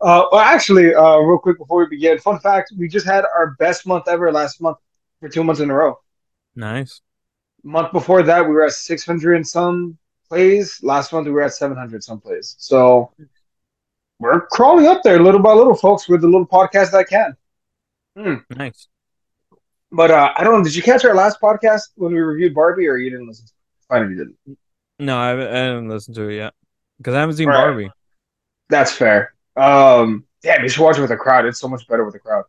Uh, well, actually, uh, real quick before we begin, fun fact: we just had our best month ever last month for two months in a row. Nice. Month before that, we were at 600 and some plays. Last month, we were at 700 some plays. So we're crawling up there little by little, folks, with the little podcast that can. Hmm. Nice. But uh, I don't know. Did you catch our last podcast when we reviewed Barbie, or you didn't listen? If didn't. No, I haven't, I haven't listened to it yet because I haven't seen right. Barbie. That's fair. Um, damn, you should watch it with a crowd. It's so much better with a crowd.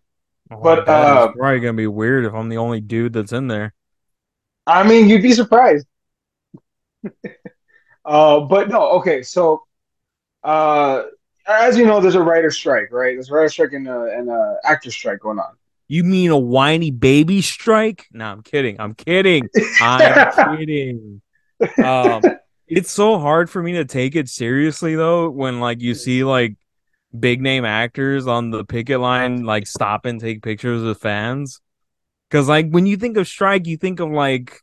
Oh, But, uh, it's probably gonna be weird if I'm the only dude that's in there. I mean, you'd be surprised. uh, but no, okay. So, uh, as you know, there's a writer strike, right? There's a writer strike and a, and a actor strike going on. You mean a whiny baby strike? No, I'm kidding. I'm kidding. I'm kidding. Um, it's so hard for me to take it seriously though when like you see like big name actors on the picket line like stop and take pictures with fans. Cause like when you think of strike, you think of like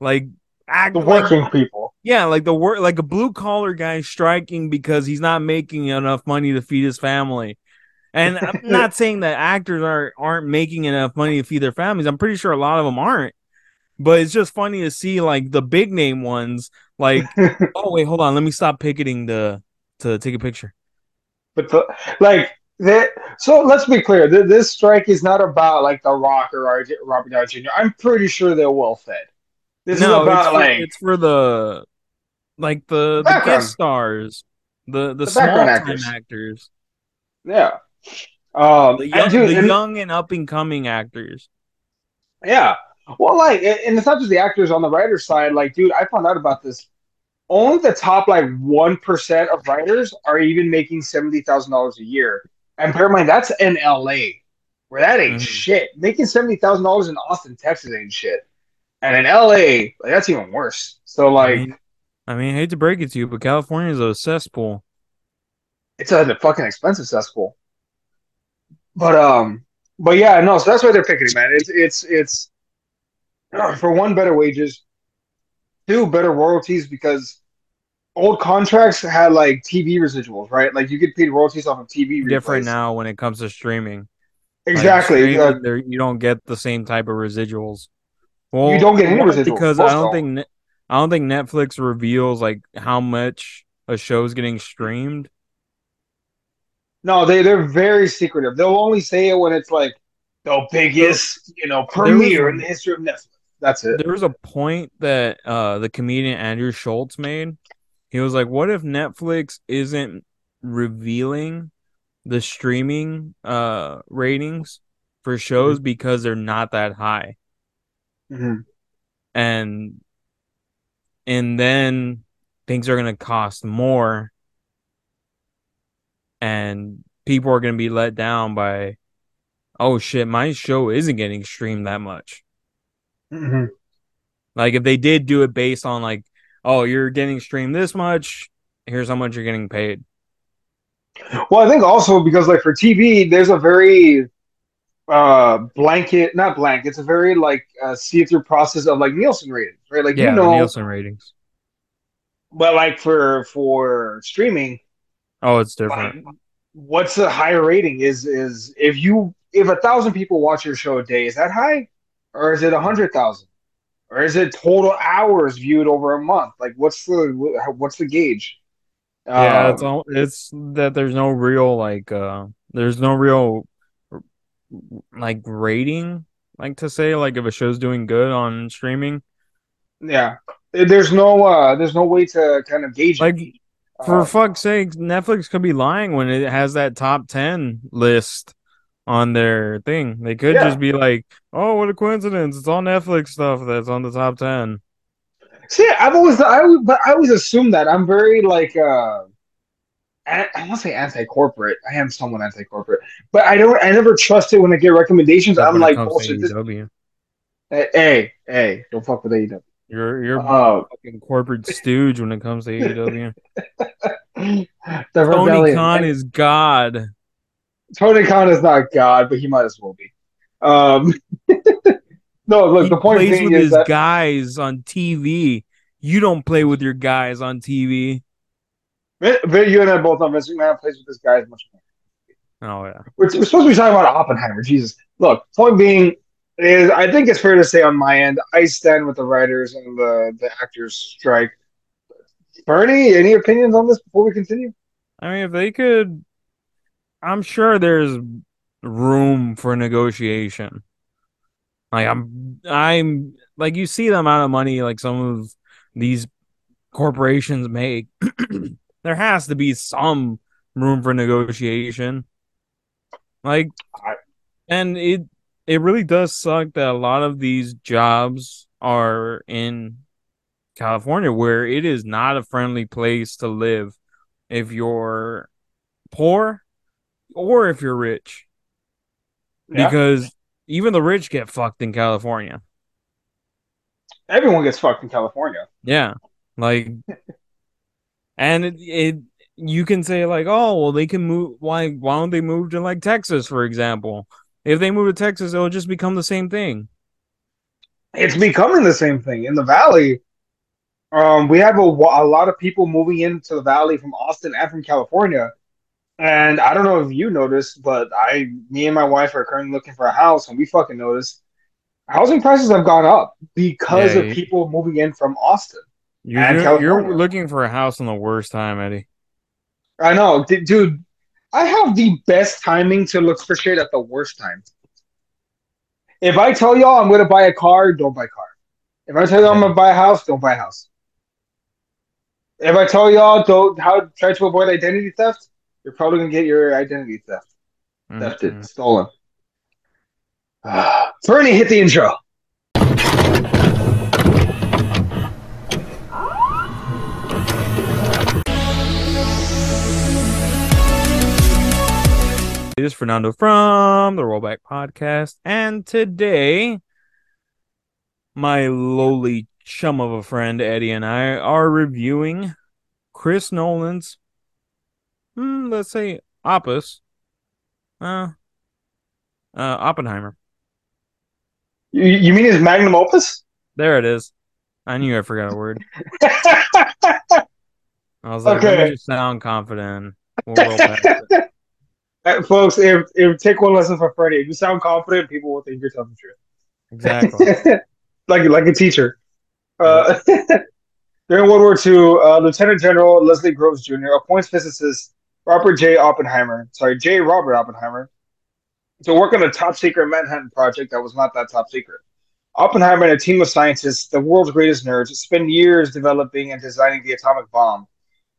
like act The like working people. yeah, like the work like a blue collar guy striking because he's not making enough money to feed his family. And I'm not saying that actors are aren't making enough money to feed their families. I'm pretty sure a lot of them aren't. But it's just funny to see like the big name ones like oh wait, hold on, let me stop picketing the to take a picture. But the, like that. So let's be clear. Th- This strike is not about like The Rock or RJ, Robert Downey Jr. I'm pretty sure they're well fed. This no, is about it's for, like it's for the like the the guest stars, the the, The small time actors. actors, yeah. Um, the and young, dude, the and- young and up and coming actors. Yeah. Well, like, and it's not just the actors on the writer's side. Like, dude, I found out about this. Only the top like one percent of writers are even making seventy thousand dollars a year. And bear in mind, that's in LA, where that ain't Mhm. shit. Making seventy thousand dollars in Austin, Texas, ain't shit. And in LA, like, that's even worse. So, I like, mean, I mean, I hate to break it to you, but California is a cesspool. it's a fucking expensive cesspool. But um, but yeah, no. So that's why they're picking it, man. It's it's it's for one, better wages, two, better royalties because old contracts had like TV residuals, right? Like you get paid royalties off of TV. Different replays. now when it comes to streaming. Like, Exactly. streaming, uh, you don't get the same type of residuals. Well, You don't get any residuals. because I don't think I don't think Netflix reveals like how much a show's getting streamed. no, they they're very secretive. They'll only say it when it's like the biggest, you know, premiere in the history of Netflix. That's it. There was a point that uh the comedian Andrew Schulz made. He was like, "What if Netflix isn't revealing the streaming uh ratings for shows because they're not that high?" Mhm. and and then things are going to cost more and people are going to be let down by oh shit my show isn't getting streamed that much Mhm. like if they did do it based on like oh you're getting streamed this much here's how much you're getting paid Well, I think also because like for TV, there's a very uh blanket, not blank. It's a very like uh, see-through process of like Nielsen ratings, right? Like yeah you know, nielsen ratings but like for for streaming, oh it's like, different what's a higher rating? Is is if you if a thousand people watch your show a day, is that high, or is it a hundred thousand, or is it total hours viewed over a month? Like what's the what's the gauge? yeah Um, it's all it's that there's no real like uh there's no real like rating like to say like if a show's doing good on streaming yeah. There's no uh there's no way to kind of gauge it. like for Uh, fuck's sake netflix could be lying when it has that top 10 list on their thing they could Yeah. just be like oh what a coincidence it's all netflix stuff that's on the top 10 See, I've always, I, but I always assume that I'm very like, uh, I I won't say anti-corporate. I am somewhat anti-corporate, but I don't. I never trust it when I get recommendations. Except I'm like, bullshit. This, hey, hey, don't fuck with AEW. you're you're Uh, a fucking corporate stooge when it comes to AEW. the Tony rebellion. Khan is God. Tony Khan is not God, but he might as well be. Um, no, look. he the point plays with is his that guys on TV. You don't play with your guys on TV. You and I both know Vince McMahon plays with his guys much more. Oh yeah. We're, we're supposed to be talking about Oppenheimer. Jesus. Look, point being is I think it's fair to say on my end, I stand with the writers and the the actors strike. Ferny, any opinions on this before we continue? I mean, if they could, I'm sure there's room for negotiation. Like I'm, I'm like you see the amount of money like some of these corporations make. there has to be some room for negotiation. Like, and it it really does suck that a lot of these jobs are in California, where it is not a friendly place to live if you're poor or if you're rich. Yeah. Because even the rich get fucked in California. Everyone gets fucked in California. Yeah. Like and it, it you can say like, "Oh, well they can move why why don't they move to like Texas for example?" If they move to Texas, it'll just become the same thing. It's becoming the same thing in the valley. Um, we have a, a lot of people moving into the valley from Austin and from California. And I don't know if you noticed, but I, me and my wife are currently looking for a house, and we fucking noticed housing prices have gone up because yeah, of people moving in from Austin. You're, you're looking for a house in the worst time, Eddie. I know, D- dude. I have the best timing to look for shit at the worst time. If I tell y'all I'm going to buy a car, don't buy a car. If I tell y'all I'm going to buy a house, don't buy a house. If I tell y'all don't how try to avoid identity theft, you're probably gonna get your identity theft mm-hmm. thefted, stolen. Uh, Ferny, hit the intro. This is Fernando from the Rollback Podcast, and today my lowly chum of a friend Eddie and I are reviewing Chris Nolan's, hmm, let's say, opus, uh, uh, Oppenheimer. You, you mean his magnum opus? There it is. I knew I forgot a word. I was like, okay. let me just sound confident. We'll uh, folks, if, if take one lesson from Freddie, if you sound confident, people will think you're telling the truth. Exactly. like like a teacher. Uh, during World War II, uh, Lieutenant General Leslie Groves Jr. appoints physicist Robert J. Oppenheimer, sorry, J. Robert Oppenheimer, to work on a top secret Manhattan project that was not that top secret. Oppenheimer and a team of scientists, the world's greatest nerds, spend years developing and designing the atomic bomb.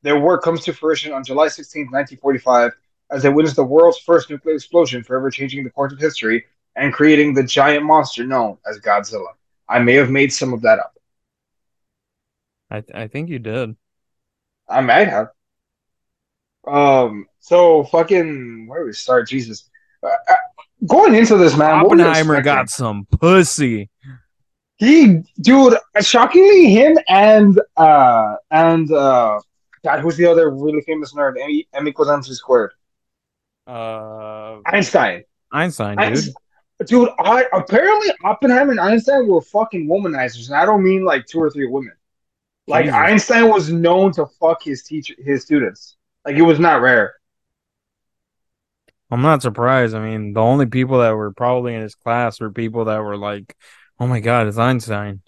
Their work comes to fruition on July 16, 1945, as they witness the world's first nuclear explosion, forever changing the course of history and creating the giant monster known as Godzilla. I may have made some of that up. I th- I think you did. I might have. Um. So fucking where do we start? Jesus. Uh, uh going into this, man. Oppenheimer got some pussy. He, dude, shockingly, him and uh and uh, God, who's the other really famous nerd? Emmy Emmy Kozansky squared. Uh, Einstein. Einstein, dude. Einstein. Dude, I apparently Oppenheimer and Einstein were fucking womanizers, and I don't mean like two or three women. Like Jesus. Einstein was known to fuck his teacher, his students. Like it was not rare. I'm not surprised. I mean, the only people that were probably in his class were people that were like, "Oh my god, it's Einstein."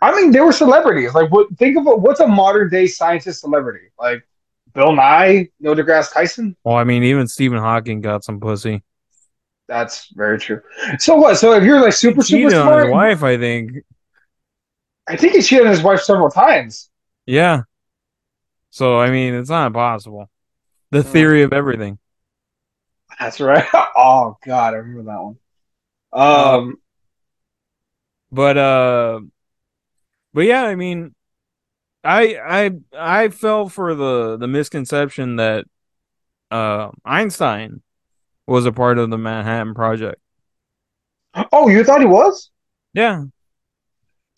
I mean, they were celebrities. Like, what? Think of what's a modern day scientist celebrity? Like Bill Nye, Neil deGrasse Tyson. Well, I mean, even Stephen Hawking got some pussy. That's very true. So what? So if you're like super super smart, his wife, I think. I think he cheated on his wife several times. Yeah. So I mean, it's not impossible. The hmm. theory of everything. That's right. Oh God, I remember that one. Um, but uh, but yeah, I mean, I I I fell for the the misconception that uh Einstein was a part of the Manhattan Project. Oh, you thought he was? Yeah.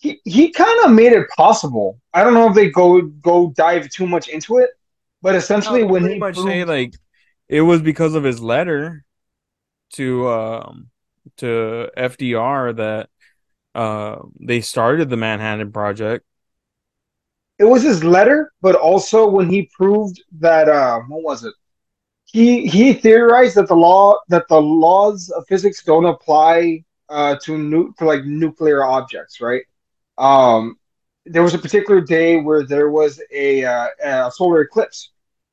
He he kind of made it possible. I don't know if they go go dive too much into it, but essentially no, when he much proved... say like it was because of his letter to um to FDR that uh they started the Manhattan Project. It was his letter, but also when he proved that uh what was it? he he theorized that the law that the laws of physics don't apply uh, to nu- to like nuclear objects, right? Um, there was a particular day where there was a, uh, a solar eclipse,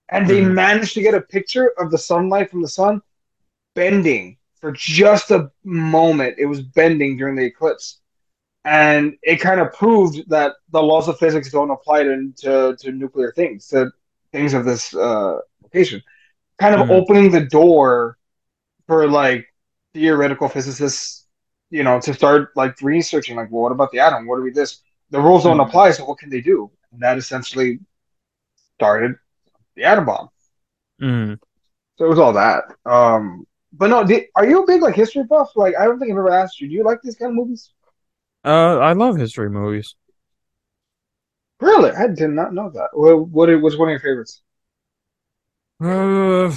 and they Mhm. managed to get a picture of the sunlight from the sun bending for just a moment. It was bending during the eclipse, and it kind of proved that the laws of physics don't apply to to, to nuclear things, to things of this uh, location. Kind of Mhm. opening the door for like theoretical physicists, you know, to start like researching, like, well, what about the atom? What do we this? The rules don't Mhm. apply, so what can they do? And that essentially started the atom bomb. Mhm. So it was all that. Um, but no, did, are you a big like history buff? Like, I don't think I've ever asked you. Do you like these kind of movies? Uh, I love history movies. Really, I did not know that. What what was one of your favorites? Uh,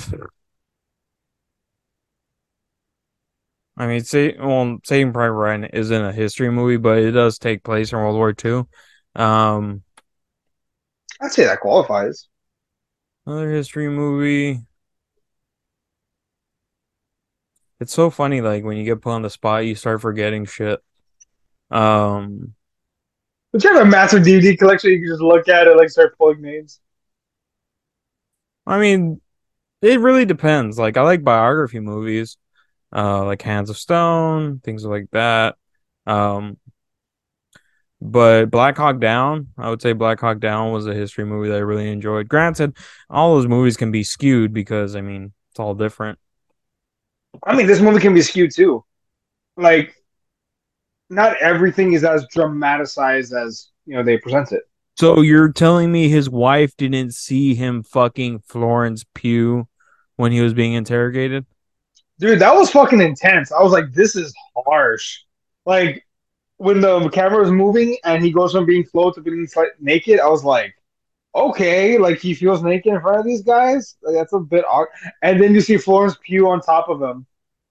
I mean, say, well, Saving Private Ryan isn't a history movie, but it does take place in World War II. Um, I'd say that qualifies. another history movie. It's so funny, like when you get put on the spot, you start forgetting shit. Um, But you have a massive DVD collection. You can just look at it, like start pulling names. I mean, it really depends. Like I like biography movies, uh, like Hands of Stone, things like that. Um, but Black Hawk Down, I would say Black Hawk Down was a history movie that I really enjoyed. Granted, all those movies can be skewed because I mean it's all different. I mean, this movie can be skewed too. Like, not everything is as dramatized as you know they present it. So you're telling me his wife didn't see him fucking Florence Pugh when he was being interrogated? Dude, that was fucking intense. I was like, this is harsh. Like when the camera was moving and he goes from being floated to being like, naked, I was like, okay, like he feels naked in front of these guys. Like, that's a bit odd. And then you see Florence Pugh on top of him.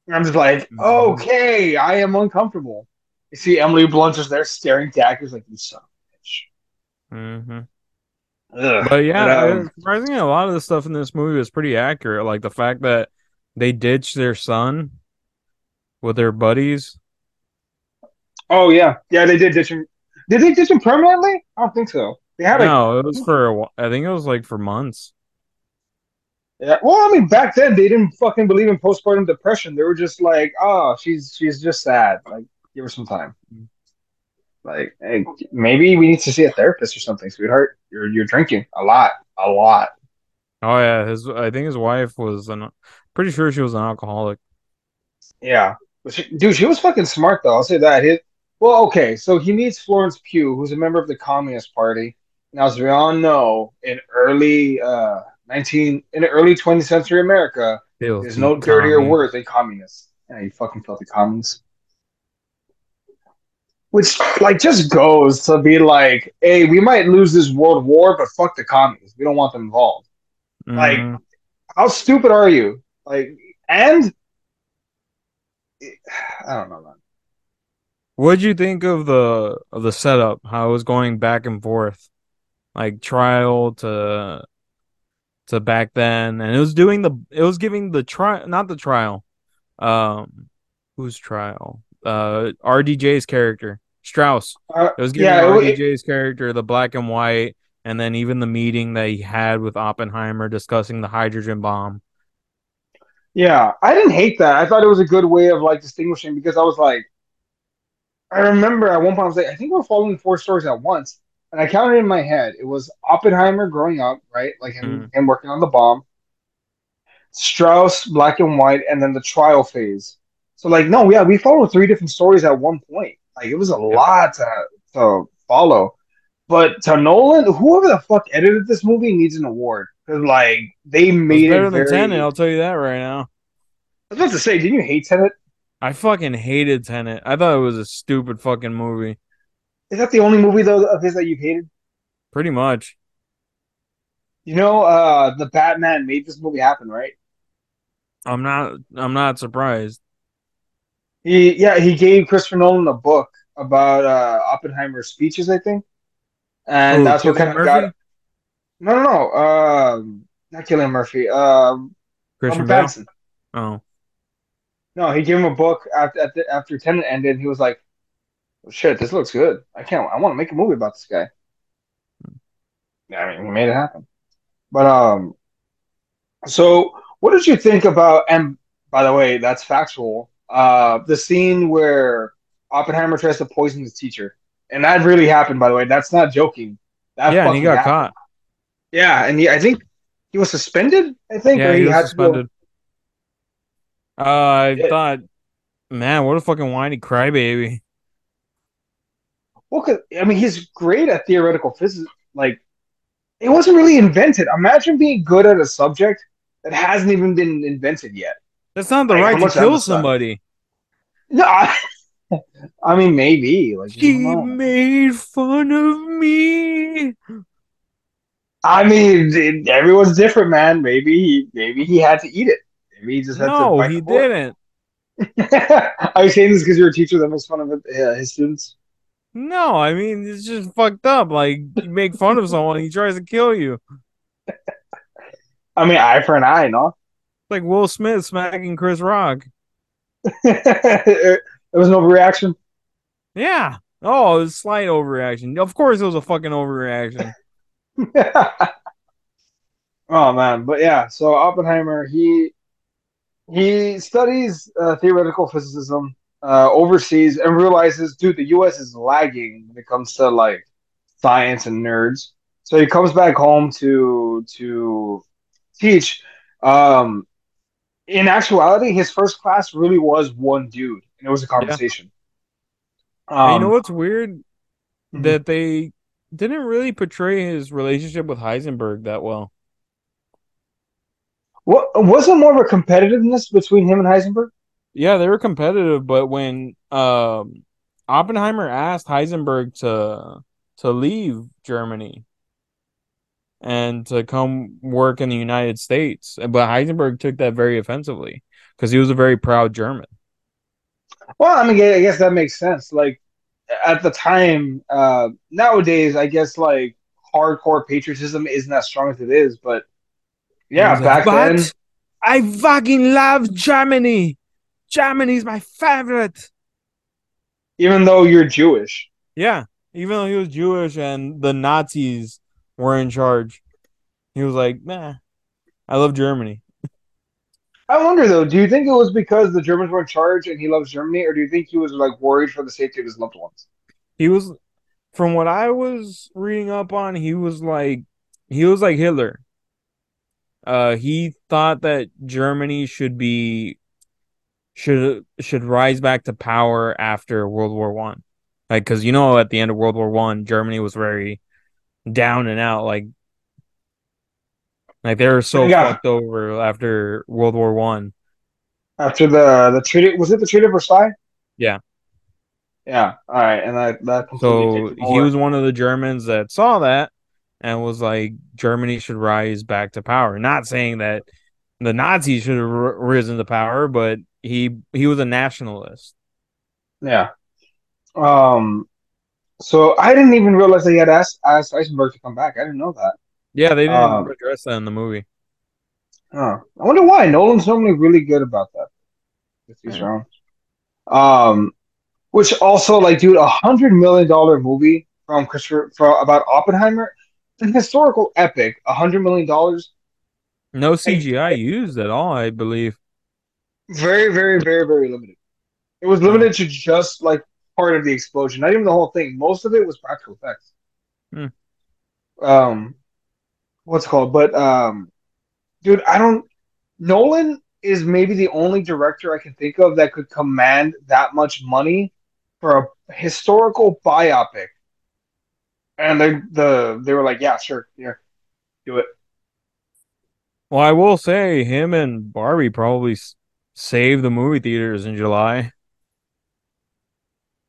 And I'm just like, Mhm. okay, I am uncomfortable. You see Emily Blunt just there staring daggers like you son of a bitch. hmm Ugh. But yeah, But, um, surprisingly, a lot of the stuff in this movie was pretty accurate. Like the fact that they ditched their son with their buddies. oh yeah, yeah, they did ditch him. Did they ditch him permanently? I don't think so. They had No, it was for a I think it was like for months. Yeah, well, I mean, back then they didn't fucking believe in postpartum depression. They were just like, "Oh, she's she's just sad. Like, give her some time. Like, hey, maybe we need to see a therapist or something, sweetheart. You're you're drinking a lot, a lot. Oh yeah, his I think his wife was an pretty sure she was an alcoholic. Yeah, dude, she was fucking smart though. I'll say that. Well, okay. So he meets Florence Pugh, who's a member of the Communist Party. Now, as we all know, in early uh nineteen in early twentieth century America, there's no dirtier commie. word than communist. Yeah, you fucking filthy communists. Which like just goes to be like, hey, we might lose this world war, but fuck the communists. We don't want them involved. Like, Mhm. how stupid are you? Like, and I don't know, man. What'd you think of the of the setup? How it was going back and forth, like trial to to back then, and it was doing the it was giving the trial, not the trial. Um, whose trial? Uh, RDJ's character Strauss. Uh, It was giving yeah, it, it, RDJ's character the black and white, and then even the meeting that he had with Oppenheimer discussing the hydrogen bomb. Yeah. I didn't hate that. I thought it was a good way of like distinguishing because I was like, I remember at one point I was like, I think we're following four stories at once, and I counted in my head. It was Oppenheimer growing up, right? Like him, mm. him working on the bomb. Strauss, black and white, and then the trial phase. So like, no, yeah, we followed three different stories at one point. Like it was a lot to to follow. But to Nolan, whoever the fuck edited this movie needs an award like they made It better it than very. Tenet, I'll tell you that right now. I was about to say, didn't you hate Tenet? I fucking hated Tenet. I thought it was a stupid fucking movie. Is that the only movie though of his that you've hated? Pretty much. You know, uh, the Batman made this movie happen, right? I'm not I'm not surprised. He yeah, he gave Christopher Nolan a book about uh Oppenheimer's speeches, I think, and Oh, that's what kind of Murphy? got. No, no, no. Um, not Cillian Murphy. Um, Christian Bale. Oh, No, he gave him a book after after, after Tenet ended. He was like, "Oh, "Shit, this looks good. I can't. I want to make a movie about this guy." Yeah, I mean, he made it happen. But um, so what did you think about? And by the way, that's factual. Uh, the scene where Oppenheimer tries to poison his teacher, and that really happened. By the way, that's not joking. That yeah, and he got happened. caught. Yeah, and he, I think he was suspended. I think, Yeah, or he was had to go- suspended. Uh, I Yeah. thought, man, what a fucking whiny crybaby. Well, I mean, he's great at theoretical physics. Like, it wasn't really invented. Imagine being good at a subject that hasn't even been invented yet. That's not the Like, right to kill somebody. No, I, I mean, maybe. Like, He made fun of me. I mean, everyone's different, man. Maybe, he, maybe he had to eat it. Maybe he just had to. No, he didn't. Are you saying this because you're a teacher that makes fun of uh, his students? No, I mean it's just fucked up. Like you make fun of someone, he tries to kill you. I mean, eye for an eye, no? Like Will Smith smacking Chris Rock. there was no reaction. Yeah. Oh, it was slight overreaction. Of course, it was a fucking overreaction. oh man, but yeah. So Oppenheimer, he he studies uh, theoretical physicism uh, overseas and realizes, dude, the U.S. is lagging when it comes to like science and nerds. So he comes back home to to teach. Um, in actuality, his first class really was one dude, and it was a conversation. And Um, you know what's weird? Mhm. That they didn't really portray his relationship with Heisenberg that well. what wasn't more of a competitiveness between him and Heisenberg? Yeah, they were competitive, but when um Oppenheimer asked Heisenberg to to leave Germany and to come work in the United States, but Heisenberg took that very offensively because he was a very proud German. Well, I mean, I guess that makes sense. Like at the time, uh, nowadays, I guess like hardcore patriotism isn't as strong as it is. But yeah, He was like, back then, I fucking love Germany. Germany's my favorite. even though you're Jewish, Yeah, even though he was Jewish and the Nazis were in charge, he was like, "Nah, I love Germany." I wonder though. Do you think it was because the Germans were in charge and he loves Germany, or do you think he was like worried for the safety of his loved ones? He was, from what I was reading up on, he was like, he was like Hitler. Uh, he thought that Germany should be, should should rise back to power after World War One, like because you know at the end of World War One, Germany was very down and out, like, like they were so Yeah. fucked over after World War One. After the the treaty, was it the Treaty of Versailles? Yeah. Yeah. All right, and that that So he was one of the Germans that saw that and was like, Germany should rise back to power. Not saying that the Nazis should have r- risen to power, but he he was a nationalist. Yeah. Um. So I didn't even realize that he had asked asked Heisenberg to come back. I didn't know that. Yeah, they didn't Um, address that in the movie. Oh, I wonder why. Nolan's normally really good about that with these Yeah. rounds. Um, which also like, dude, a hundred million dollar movie from Christopher for about Oppenheimer, an historical epic. A hundred million dollars, No CGI used at all, I believe. very, very, very, very limited. It was limited to just like part of the explosion, not even the whole thing. Most of it was practical effects. Hmm. Um, what's it called? But um, dude, I don't. Nolan is maybe the only director I can think of that could command that much money for a historical biopic. And they the they were like, yeah, sure, yeah, do it. Well, I will say him and Barbie probably s- saved the movie theaters in July.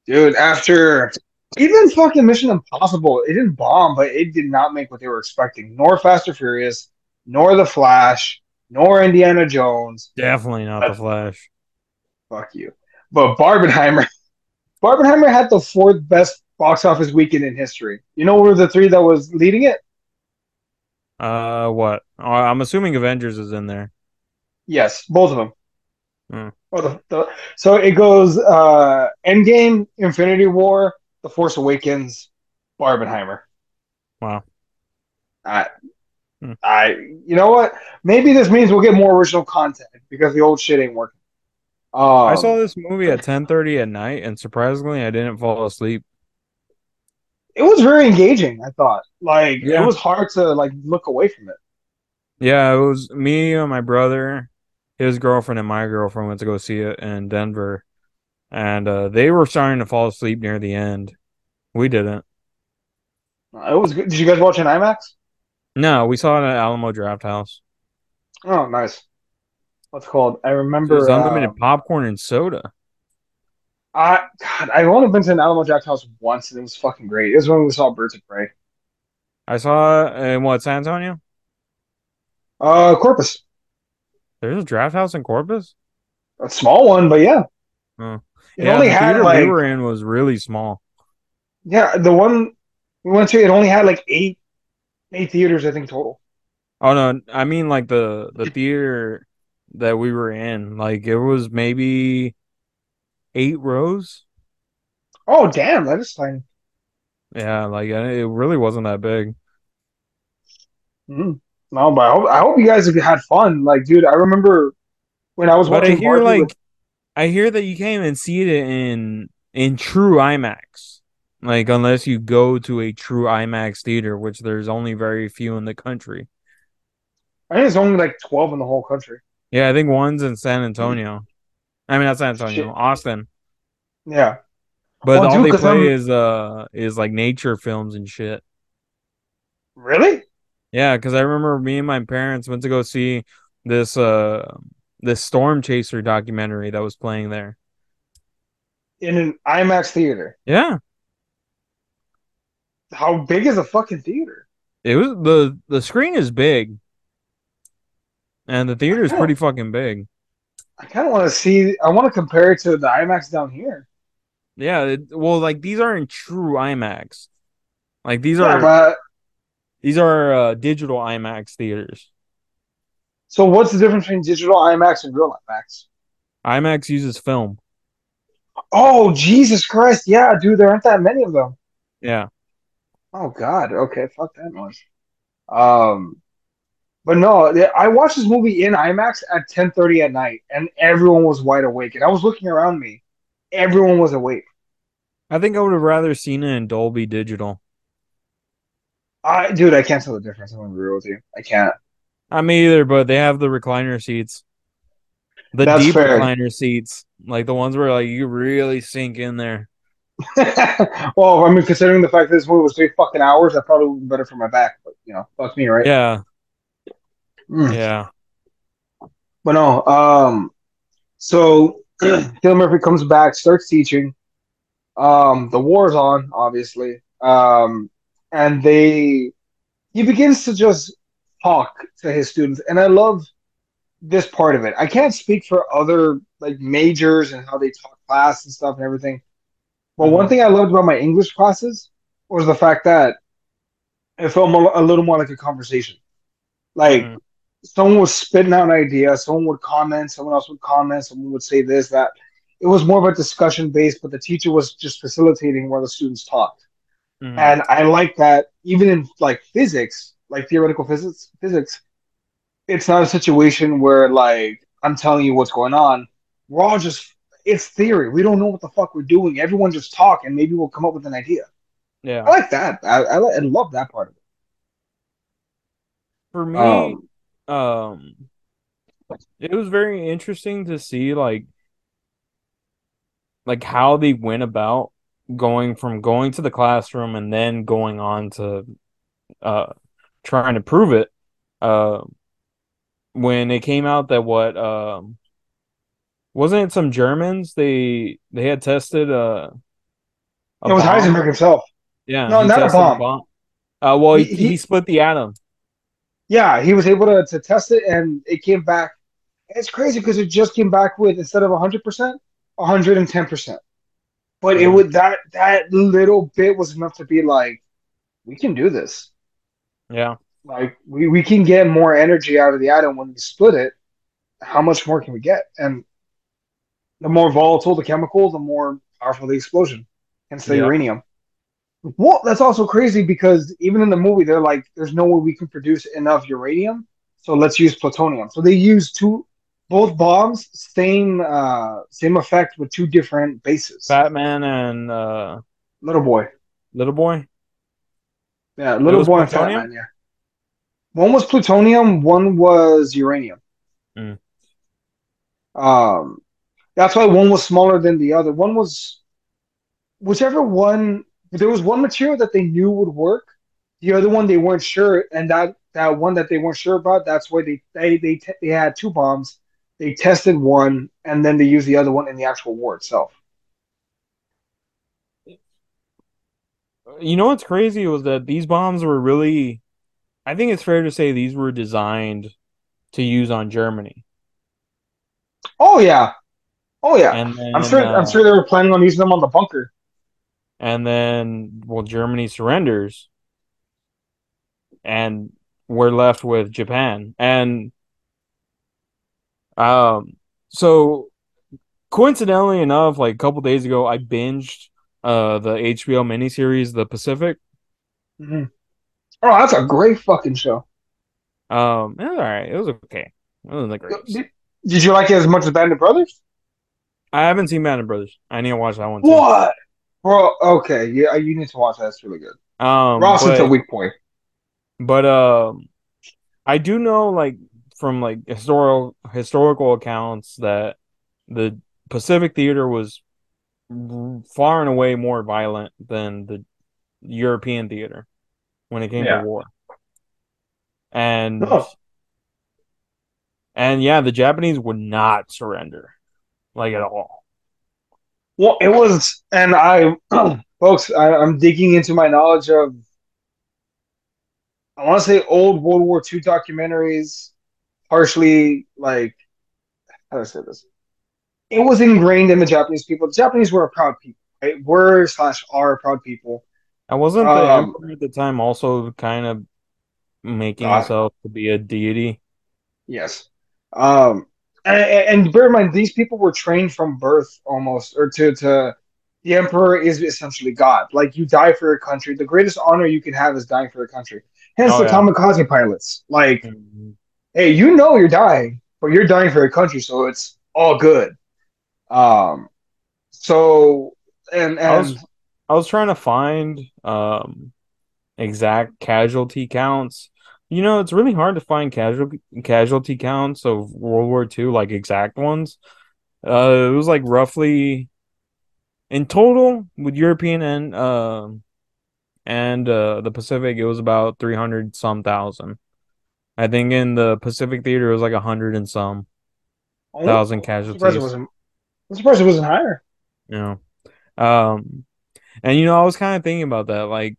Dude, after even fucking Mission Impossible, it didn't bomb, but it did not make what they were expecting. Nor Fast or Furious, nor The Flash, nor Indiana Jones. Definitely not the Flash. Fuck you. But Barbenheimer, Barbenheimer had the fourth best box office weekend in history. You know, were the three that was leading it? Uh, what? Uh, I'm assuming Avengers is in there. Yes, both of them. Hmm. Oh, the, the, so it goes uh, Endgame, Infinity War, The Force Awakens, Barbenheimer. Wow. I, Hmm. I, you know what? Maybe this means we'll get more original content because the old shit ain't working. Um, I saw this movie at 10:30 at night, and surprisingly, I didn't fall asleep. it was very engaging. I thought, like, Yeah. it was hard to like look away from it. Yeah, it was me and my brother, his girlfriend, and my girlfriend went to go see it in Denver, and uh, they were starting to fall asleep near the end. We didn't. It was good. Did you guys watch in IMAX? No, we saw it at Alamo Drafthouse. Oh, nice. What's called? I It remember. was unlimited um, popcorn and soda. I God, I've only been to an Alamo Drafthouse once, and it was fucking great. It was when we saw Birds of Prey. I saw it in what San Antonio? Uh, Corpus, There's a draft house in Corpus. a small one, but yeah, Oh. It yeah, only the had theater like we were in was really small. yeah, the one we went to, it only had like eight eight theaters, I think total. Oh no, I mean like the the theater that we were in, like it was maybe eight rows. Oh damn, that is tiny. Yeah, like it really wasn't that big. Mhm. No, but I hope I hope you guys have had fun. Like, dude, I remember when I was But I watching hear Barbie like with I hear that you can't even see it in in true IMAX. Like unless you go to a true IMAX theater, which there's only very few in the country. I think it's only like twelve in the whole country. Yeah, I think one's in San Antonio. I mean not San Antonio, Shit. Austin. Yeah. But Oh, all dude, they play I'm- is uh is like nature films and shit. Really? Yeah, because I remember me and my parents went to go see this uh this Storm Chaser documentary that was playing there. In an IMAX theater. Yeah, How big is a fucking theater? it was the the screen is big, and the theater is pretty fucking big. I kind of want to see. I want to compare it to the IMAX down here. Yeah, it, well, like these aren't true IMAX. Like these Yeah, are but these are uh, digital IMAX theaters. So what's the difference between digital IMAX and real IMAX? IMAX uses film. Oh Jesus Christ! Yeah, dude, there aren't that many of them. Yeah, Oh God. Okay, fuck that noise. Um, but no, I watched this movie in IMAX at 10:30 at night, and everyone was wide awake. And I was looking around me, everyone was awake. I think I would have rather seen it in Dolby Digital. I, dude, I can't tell the difference. I'm gonna be real with you. I can't. I me either, but they have the recliner seats. The That's deep fair. recliner seats, like the ones where like you really sink in there. well, I mean, considering the fact that this movie was three fucking hours, that probably would be better for my back. But you know, fuck me, right? Yeah, Mm. yeah. But no, um, so Cillian Murphy comes back, starts teaching. Um, the war's on, obviously. Um, and they he begins to just talk to his students, and I love this part of it. I can't speak for other like majors and how they taught class and stuff and everything. But one Mhm. thing I loved about my English classes was the fact that it felt more, a little more like a conversation. Like Mhm. someone was spitting out an idea, someone would comment, someone else would comment, someone would say this, that. It was more of a discussion based, but the teacher was just facilitating while the students talked. Mhm. And I like that even in like physics, like theoretical physics, physics, it's not a situation where like I'm telling you what's going on. We're all just it's theory. We don't know what the fuck we're doing. Everyone just talk and maybe we'll come up with an idea. Yeah, I like that. I I, I love that part of it. For me, Um, um, it was very interesting to see like like how they went about going from going to the classroom and then going on to uh trying to prove it. Uh, when it came out that what um wasn't it some Germans they they had tested uh a it was bomb? Heisenberg himself. Yeah, No, not a tested bomb. Uh, well, he, He- he, split the atom. Yeah, he was able to, to test it and it came back. It's crazy because it just came back with instead of 100%, 110%. But it would that that little bit was enough to be like, we can do this. Yeah, Like we, we can get more energy out of the atom when we split it. how much more can we get? And the more volatile the chemical, the more powerful the explosion. Hence the Yeah. uranium. Well, that's also crazy because even in the movie, they're like, "There's no way we can produce enough uranium, so let's use plutonium." So they use two, both bombs, same uh, same effect with two different bases. Fat Man and uh, Little boy, Little Boy. Yeah, little boy and plutonium? Fat Man, yeah. One was plutonium, one was uranium. Mm. Um, that's why one was smaller than the other. One was whichever one. There was one material that they knew would work. The other one they weren't sure, and that that one that they weren't sure about. That's why they they they, te- they had two bombs. They tested one, and then they used the other one in the actual war itself. You know what's crazy was that these bombs were really, I think it's fair to say these were designed to use on Germany. Oh yeah, oh yeah. And then, I'm sure. uh, I'm sure they were planning on using them on the bunker. and then well, Germany surrenders, and we're left with Japan. And um, so coincidentally enough, like a couple days ago, I binged uh the HBO miniseries The Pacific. Mhm. Oh, that's a great fucking show. Um, it was all right. It was okay. It wasn't the greatest. Did, did you like it as much as Band of Brothers? I haven't seen Band of Brothers. I need to watch that one too. What? Bro, okay, yeah, you need to watch that. It's really good. Um, Ross is a weak point. but um, I do know like from like historical historical accounts that the Pacific Theater was far and away more violent than the European theater when it came Yeah. to war. And Oh. and yeah, the Japanese would not surrender, like at all. Well, it was, and I, folks, I, I'm digging into my knowledge of, I want to say old World War II documentaries, partially like, how do I say this? It was ingrained in the Japanese people. The Japanese were a proud people, right? Were slash are a proud people. And wasn't the Um, emperor at the time also kind of making God. himself to be a deity? Yes. Um, and, and bear in mind, these people were trained from birth almost, or to, to the emperor is essentially God. Like you die for your country. The greatest honor you can have is dying for your country. Hence Oh, the yeah. kamikaze pilots. Like, Mhm. hey, you know you're dying, but you're dying for your country, so it's all good. Um, so and I and was I was trying to find um exact casualty counts. You know, it's really hard to find casualty casualty counts of World War II, like exact ones. Uh, it was like roughly in total with European and um and uh, the Pacific, it was about three hundred some thousand. I think in the Pacific theater, it was like a hundred and some thousand I'm it casualties. wasn't. I'm surprised it wasn't higher. Know, um, and you know, I was kind of thinking about that, like,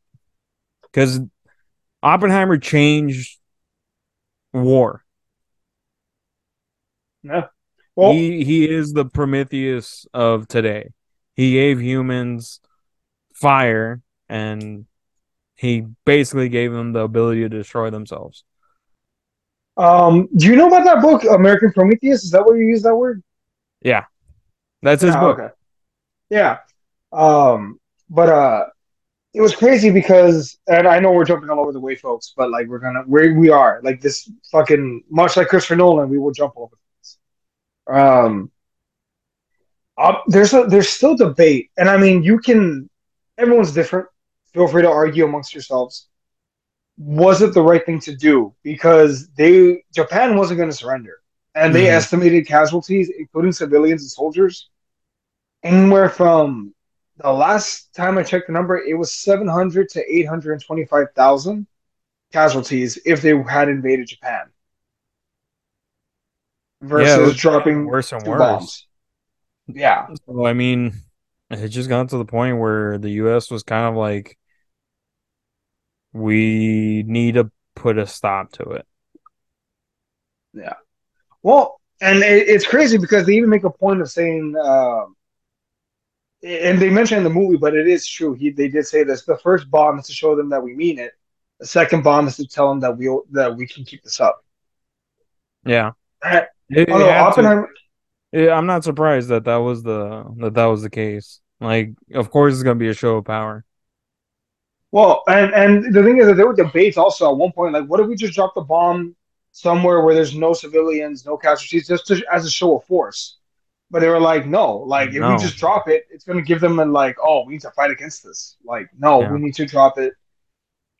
because Oppenheimer changed war. Yeah. Well, he he is the Prometheus of today. He gave humans fire, and he basically gave them the ability to destroy themselves. um, do you know about that book, American Prometheus? Is that where you use that word? Yeah, that's his book. Okay. Yeah. Um, but uh it was crazy because and I know we're jumping all over the way, folks, but like we're gonna where we are, like this fucking much like Christopher Nolan, we will jump all over this. Um uh, there's a there's still debate, and I mean you can everyone's different. Feel free to argue amongst yourselves. Was it the right thing to do? Because they Japan wasn't gonna surrender. And they Mhm. estimated casualties, including civilians and soldiers, anywhere from the last time I checked the number, it was 700 to 825,000 casualties if they had invaded Japan versus Yeah, dropping worse and worse. bombs. Yeah, So I mean, it just got to the point where the U.S. was kind of like, we need to put a stop to it. yeah. Well, and it, it's crazy because they even make a point of saying, um, and they mention in the movie, but it is true. He they did say this. The first bomb is to show them that we mean it. The second bomb is to tell them that we that we can keep this up. Yeah, It, Oh it had to. Oppenheimer. Yeah, I'm not surprised that that was the that that was the case. Like, of course, it's gonna be a show of power. Well, and and the thing is that there were debates also at one point, like, what if we just drop the bomb somewhere where there's no civilians, no casualties, just to, as a show of force? But they were like, no, like if we just drop it, it's gonna give them a like, oh, we need to fight against this. Like, no, yeah. we need to drop it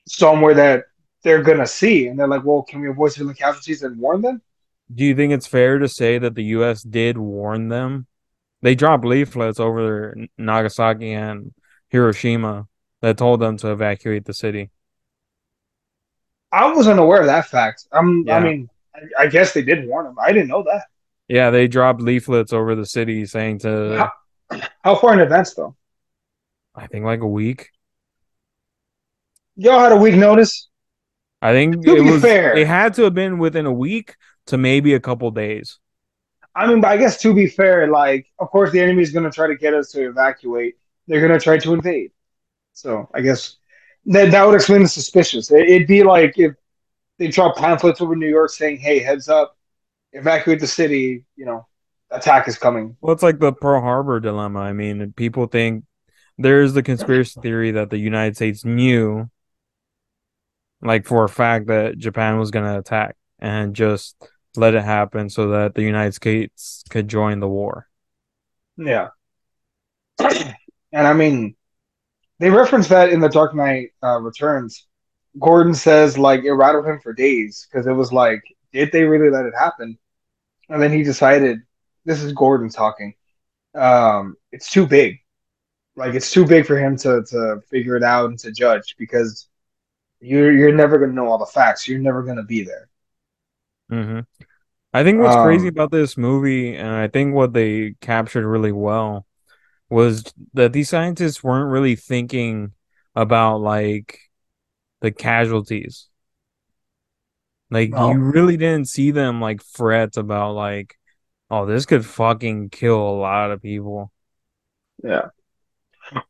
somewhere that they're gonna see, and they're like, well, can we avoid civilian casualties and warn them? Do you think it's fair to say that the U.S. did warn them? They dropped leaflets over Nagasaki and Hiroshima that told them to evacuate the city. I wasn't aware of that fact. I'm, I mean, I, I guess they did warn them. I didn't know that. Yeah, they dropped leaflets over the city saying to, How, how far in advance though? I think like a week. Y'all had a week notice. I think To it be was fair. it had to have been within a week to maybe a couple days. I mean, but I guess to be fair, like, of course, the enemy is going to try to get us to evacuate. They're going to try to invade. So I guess that that would explain the suspicious. It, it'd be like if they drop pamphlets over New York saying, "Hey, heads up, evacuate the city." You know, attack is coming. Well, it's like the Pearl Harbor dilemma. I mean, people think there's the conspiracy theory that the United States knew, like for a fact, that Japan was going to attack and just let it happen so that the United States could join the war. Yeah, and I mean, they reference that in the Dark Knight uh, Returns. Gordon says like it rattled him for days because it was like, did they really let it happen? And then he decided, this is Gordon talking. Um, it's too big. Like it's too big for him to to figure it out and to judge because you're you're never gonna know all the facts. You're never gonna be there. hmm I think what's crazy Um, about this movie, and I think what they captured really well, was that these scientists weren't really thinking about like the casualties. Like oh. you really didn't see them like fret about like, oh, this could fucking kill a lot of people. yeah.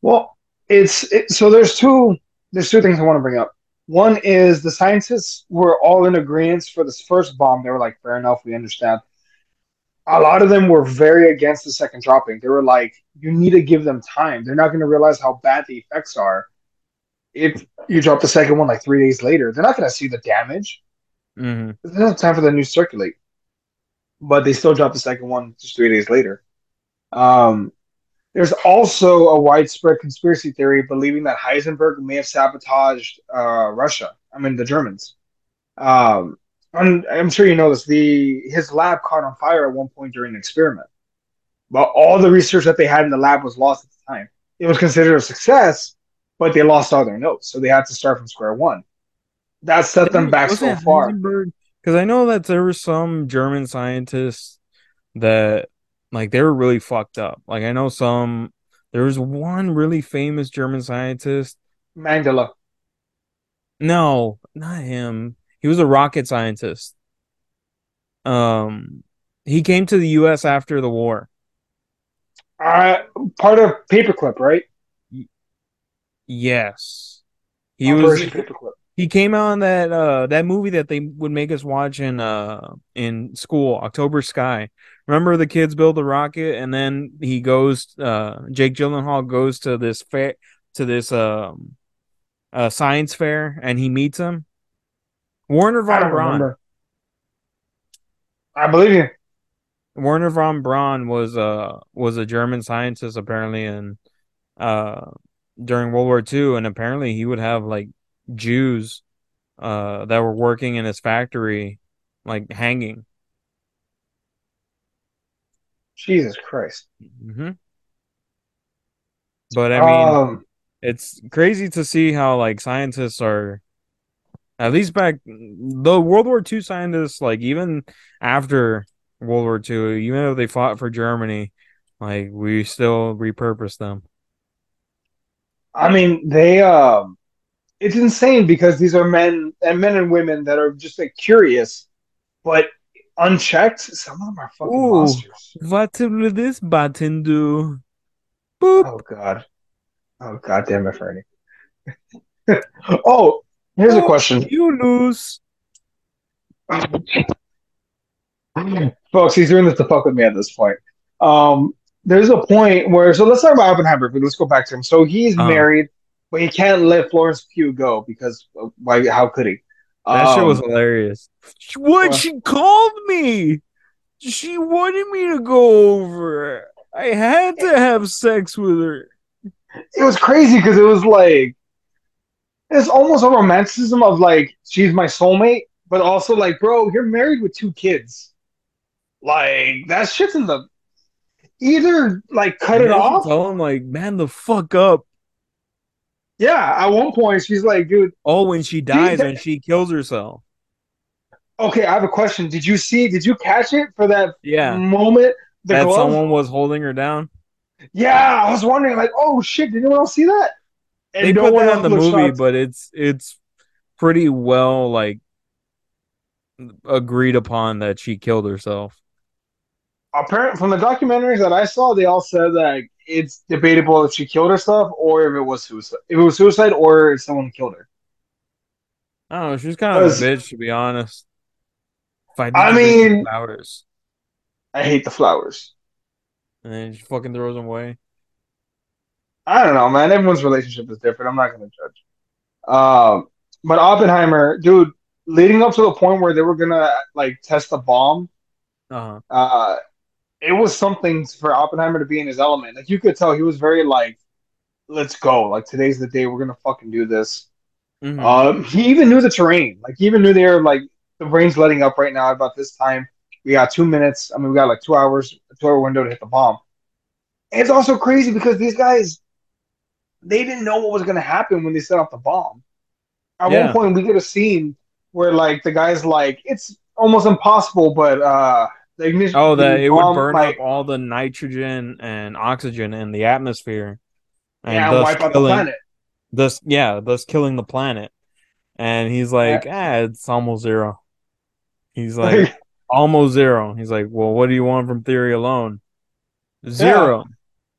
Well, it's it, so there's two there's two things I want to bring up. One is the scientists were all in agreement for this first bomb. They were like, fair enough, we understand. A lot of them were very against the second dropping. They were like, you need to give them time. They're not going to realize how bad the effects are if you drop the second one like three days later. They're not going to see the damage. Hmm There's no time for the news to circulate. But they still dropped the second one just three days later. Um, there's also a widespread conspiracy theory believing that Heisenberg may have sabotaged uh, Russia. I mean, the Germans. Um, I'm, I'm sure you know this. The his lab caught on fire at one point during an experiment, but all the research that they had in the lab was lost at the time. It was considered a success, but they lost all their notes, so they had to start from square one. That set them back so far. Because I know that there were some German scientists that like they were really fucked up. Like I know some. There was one really famous German scientist. Mengele. No, not him. He was a rocket scientist. Um, he came to the U.S. after the war. Uh, part of Paperclip, right? Y- Yes, he was. Operation Paperclip. He came out in that uh that movie that they would make us watch in uh in school, October Sky. Remember the kids build a rocket and then he goes uh Jake Gyllenhaal goes to this fair to this um uh science fair and he meets him. Wernher von Braun. I believe you. Wernher von Braun was uh was a German scientist apparently and uh during World War II and apparently he would have like Jews uh that were working in his factory like hanging. Jesus Christ. hmm But I mean, Um, it's crazy to see how like scientists are at least back the World War II scientists, like even after World War II, even though they fought for Germany, like we still repurpose them. I mean, they um, it's insane because these are men and men and women that are just like curious, but unchecked, some of them are fucking Ooh, monsters. what will this button do? Boop. Oh God. Oh God damn it, Ferny. oh, here's a Oh, question. You lose. Folks, he's doing this to fuck with me at this point. Um, there's a point where, so let's talk about Oppenheimer, but let's go back to him. So he's Uh, married, but he can't let Florence Pugh go because uh, why? How could he? that shit was Um, hilarious. What she called me? She wanted me to go over. I had to have sex with her. it was crazy because it was like it's almost a romanticism of like she's my soulmate, but also like, bro, you're married with two kids. Like that shit's in the either like cut it And then she off. Tell him like, man, the fuck up. Yeah, at one point she's like, dude, Oh, when she dies and she kills herself. okay, I have a question. Did you see? Did you catch it for that Yeah, moment? The that glove? someone was holding her down. Yeah, I was wondering, like, oh shit, did anyone else see that? And They no put that in the movie, shots. but it's it's pretty well like agreed upon that she killed herself. apparent from the documentaries that I saw, they all said that it's debatable if she killed herself or if it was suicide. If it was suicide or if someone killed her. I don't know. She's kind of a bitch, to be honest. If I, I didn't bring you mean- flowers, I hate the flowers. and then she fucking throws them away. I don't know, man. Everyone's relationship is different. I'm not gonna judge. Um, but Oppenheimer, dude, leading up to the point where they were gonna like test the bomb, Uh-huh. uh, it was something for Oppenheimer to be in his element. Like you could tell he was very like, "Let's go! Like today's the day. We're gonna fucking do this." Mhm. Um, he even knew the terrain. Like he even knew they were like the rain's letting up right now about this time. We got two minutes. I mean, we got like two hours, a two hour window to hit the bomb. And it's also crazy because these guys, they didn't know what was going to happen when they set off the bomb. At Yeah. one point, we get a scene where like the guys like it's almost impossible, but uh, the ignition. oh, that it would burn like, up all the nitrogen and oxygen in the atmosphere, and yeah, wipe out the killing, planet. thus yeah, thus killing the planet. And he's like, ah, it's almost zero. He's like, almost zero. He's like, well, what do you want from theory alone? Zero.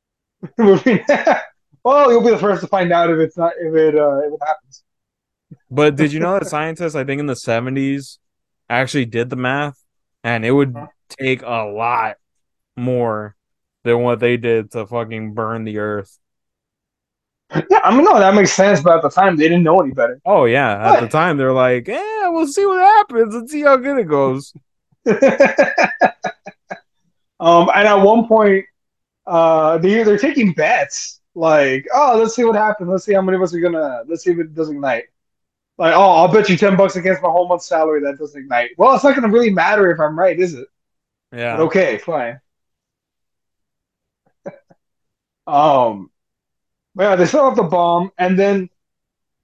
well, you'll be the first to find out if it's not if it uh, if it happens. But did you know that scientists, I think in the 70s, actually did the math and it would take a lot more than what they did to fucking burn the earth. Yeah, I mean, no, that makes sense. But at the time, they didn't know any better. Oh, yeah. At the time, they're like, yeah, we'll see what happens and see how good it goes. um, and at one point, uh, they they're taking bets. Like, oh, let's see what happens. Let's see how many of us are gonna. Let's see if it doesn't ignite. Like, oh, I'll bet you ten bucks against my whole month's salary that doesn't ignite. Well, it's not gonna really matter if I'm right, is it? Yeah. But okay, fine. um, but yeah, they set off the bomb, and then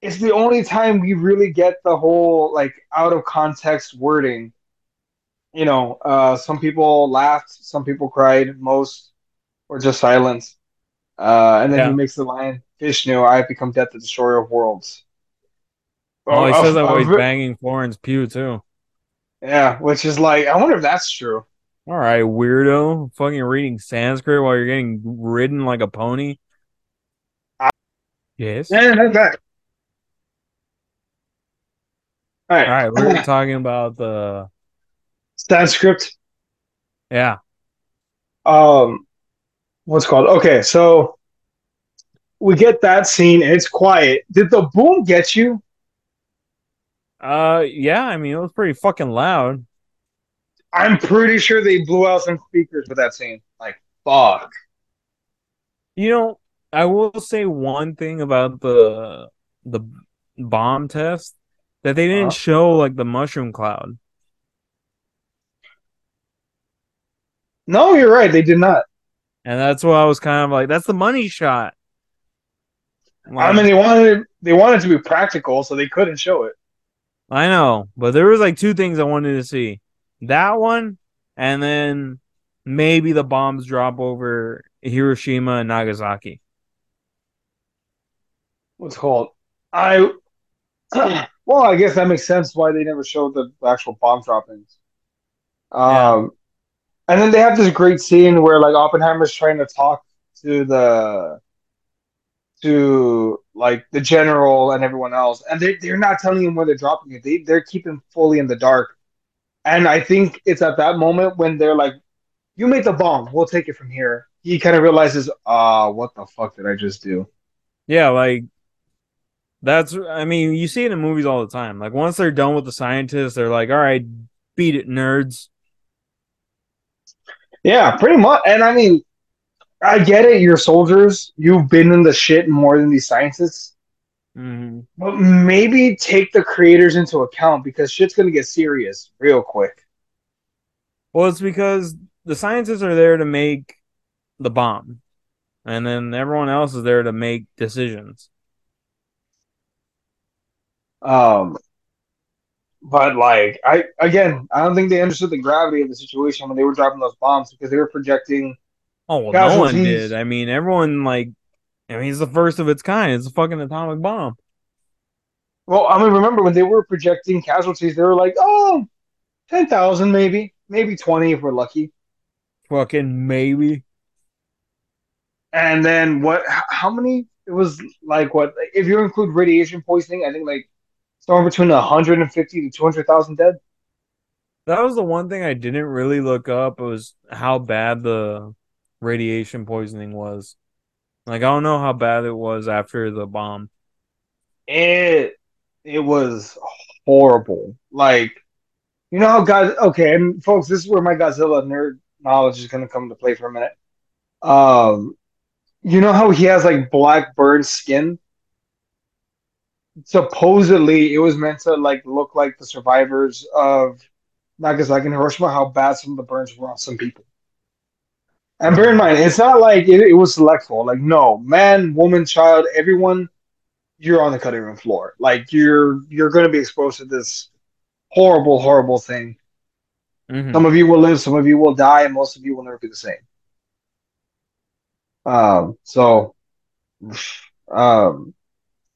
it's the only time we really get the whole like out of context wording. You know, uh, some people laughed, some people cried, most were just silent. Uh, and then Yeah. he makes the line, "Vishnu I have become death, the destroyer of worlds." Oh, he says that while he's banging Florence Pugh, too. Yeah, which is like, I wonder if that's true. All right, weirdo. Fucking reading Sanskrit while you're getting ridden like a pony. I, Yes. Yeah, that's that. All right, All right, we we're talking about the Sanskrit. yeah. um what's called okay so we get that scene and it's quiet did the boom get you Uh yeah, I mean it was pretty fucking loud. i'm pretty sure they blew out some speakers with that scene like fuck You know, I will say one thing about the the bomb test that they didn't Uh-huh. show like the mushroom cloud. no you're right they did not And that's why I was kind of like, that's the money shot. i mean they wanted they wanted to be practical so they couldn't show it I know, but there was like two things I wanted to see. That one, and then maybe the bombs drop over Hiroshima and Nagasaki. what's called i well i guess that makes sense why they never showed the actual bomb droppings um and then they have this great scene where like oppenheimer's trying to talk to the to like the general and everyone else and they, they're not telling him where they're dropping it they, they're keeping fully in the dark And I think it's at that moment when they're like, "You made the bomb. We'll take it from here." He kind of realizes, "Ah, uh, what the fuck did I just do?" Yeah, like that's. I mean, you see it in movies all the time. Like once they're done with the scientists, they're like, "All right, beat it, nerds." Yeah, pretty much. And I mean, I get it. You're soldiers. You've been in the shit more than these scientists. Mm-hmm. But maybe take the creators into account because shit's gonna get serious real quick. Well, it's because the scientists are there to make the bomb, and then everyone else is there to make decisions. Um, but like I again, I don't think they understood the gravity of the situation when they were dropping those bombs because they were projecting. Oh, well, no one did. I mean, everyone like, I mean, it's the first of its kind. It's a fucking atomic bomb. Well, I mean, remember when they were projecting casualties, they were like, oh, 10,000 maybe, maybe 20 if we're lucky. Fucking maybe. And then what, how many? It was like what, if you include radiation poisoning, I think like somewhere between 150 to 200,000 dead. That was the one thing I didn't really look up was how bad the radiation poisoning was. Like I don't know how bad it was after the bomb. It it was horrible. Like you know how God okay, and folks, this is where my Godzilla nerd knowledge is gonna come to play for a minute. Um you know how he has like black burn skin? supposedly it was meant to like look like the survivors of Nagasaki and Hiroshima, how bad some of the burns were on some people. And bear in mind, it's not like it, it was selectful. Like, no, man, woman, child, everyone, you're on the cutting room floor. Like, you're you're going to be exposed to this horrible, horrible thing. Mm-hmm. Some of you will live, some of you will die, and most of you will never be the same. Um, so, um,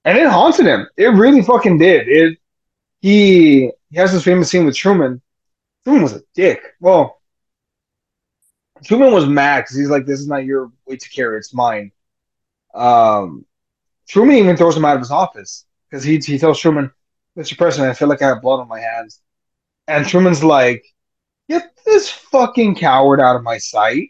and it haunted him. It really fucking did. It he he has this famous scene with Truman. Truman was a dick. Well, Truman was mad because he's like, "This is not your way to carry; it's mine." Um, Truman even throws him out of his office because he he tells Truman, "Mr. President, I feel like I have blood on my hands," and Truman's like, "Get this fucking coward out of my sight."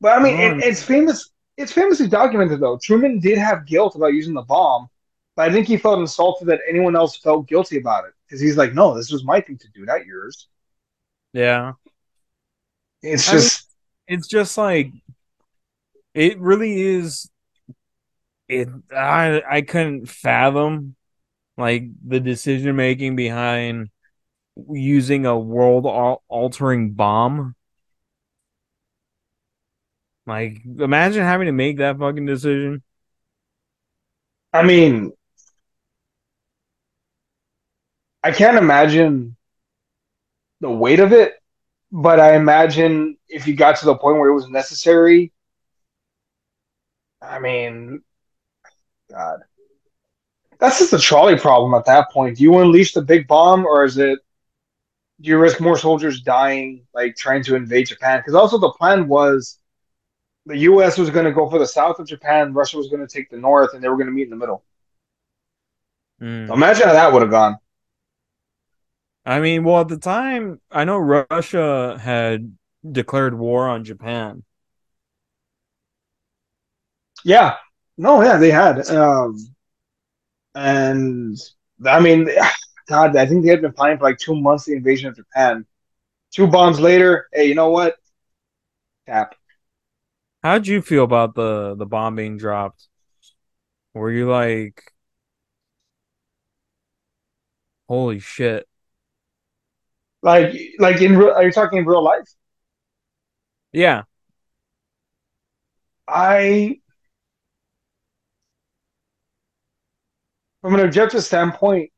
But I mean, it, it's famous it's famously documented though. Truman did have guilt about using the bomb, but I think he felt insulted that anyone else felt guilty about it because he's like, no, this was my thing to do, not yours. Yeah, it's I just, mean, it's just like, it really is. It I I couldn't fathom like the decision making behind using a world altering bomb like, imagine having to make that fucking decision. I mean, I can't imagine the weight of it, but I imagine if you got to the point where it was necessary. I mean, God, that's just a trolley problem at that point. Do you unleash the big bomb, or is it? Do you risk more soldiers dying, like trying to invade Japan? Because also the plan was the U.S. was going to go for the south of Japan, Russia was going to take the north, and they were going to meet in the middle. Mm. Imagine how that would have gone. I mean, well, at the time, I know Russia had declared war on Japan. Yeah, no, yeah, they had, um, and I mean, God, I think they had been planning for like two months the invasion of Japan. Two bombs later, hey, you know what? Tap. How'd you feel about the the bomb being dropped? Were you like, holy shit? Like, like in real? Are you talking in real life? Yeah. I, from an objective standpoint,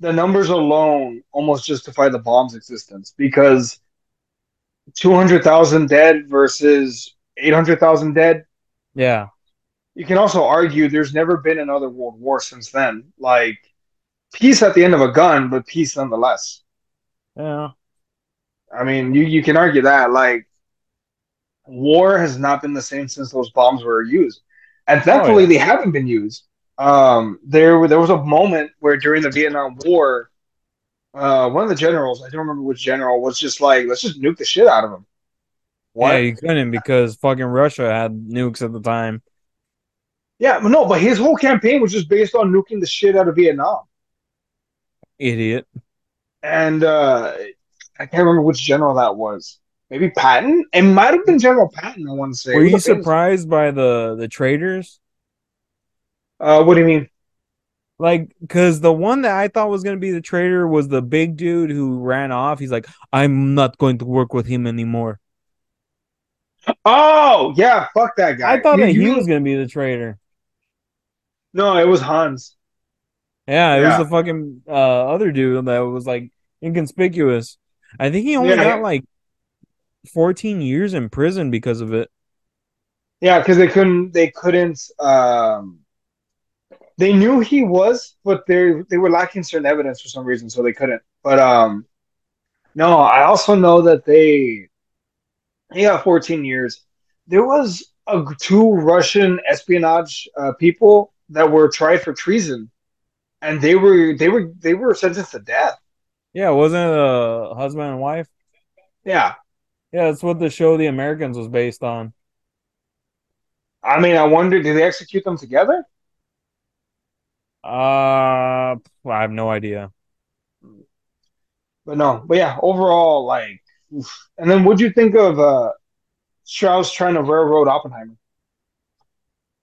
the numbers alone almost justify the bomb's existence because 200,000 dead versus 800,000 dead. Yeah. You can also argue there's never been another world war since then. Like peace at the end of a gun, but peace nonetheless. Yeah. I mean, you, you can argue that. Like war has not been the same since those bombs were used. And thankfully oh, yeah. they haven't been used. Um, there there was a moment where during the Vietnam War, uh, one of the generals, I don't remember which general, was just like, let's just nuke the shit out of him. Yeah, What? you couldn't because fucking Russia had nukes at the time. Yeah, but no, but his whole campaign was just based on nuking the shit out of Vietnam. Idiot. And uh, I can't remember which general that was. Maybe Patton? It might have been General Patton, I want to say. Were you surprised by the the traitors? Uh, what do you mean? Like, because the one that I thought was gonna be the traitor was the big dude who ran off. He's like, I'm not going to work with him anymore. Oh, yeah, fuck that guy. I thought You- that you he was gonna be the traitor. No, it was Hans. Yeah, it Yeah. was the fucking uh, other dude that was like inconspicuous. I think he only Yeah, got like 14 years in prison because of it. Yeah, because they couldn't. They couldn't. Um, they knew he was, but they they were lacking certain evidence for some reason, so they couldn't. But um, no, I also know that they he got 14 years. There was a, two Russian espionage uh, people that were tried for treason, and they were they were they were sentenced to death. Yeah, wasn't it a husband and wife? Yeah, Yeah, that's what the show The Americans was based on. I mean, I wonder, did they execute them together? Uh, I have no idea. But no, but yeah, overall, like, oof. and then what'd you think of uh Strauss trying to railroad Oppenheimer?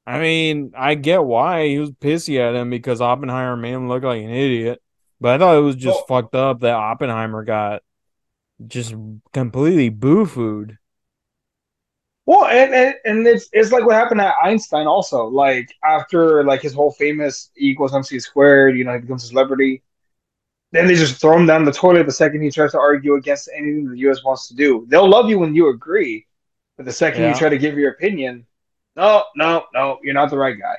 I mean, I get why he was pissy at him because Oppenheimer made him look like an idiot. But I thought it was just Well- fucked up that Oppenheimer got just completely boo-fooed. Well, and, and and it's it's like what happened at Einstein also. Like after like his whole famous E equals MC squared, you know, he becomes a celebrity. Then they just throw him down the toilet the second he tries to argue against anything the US wants to do. They'll love you when you agree, but the second Yeah. you try to give your opinion, no, no, no, you're not the right guy.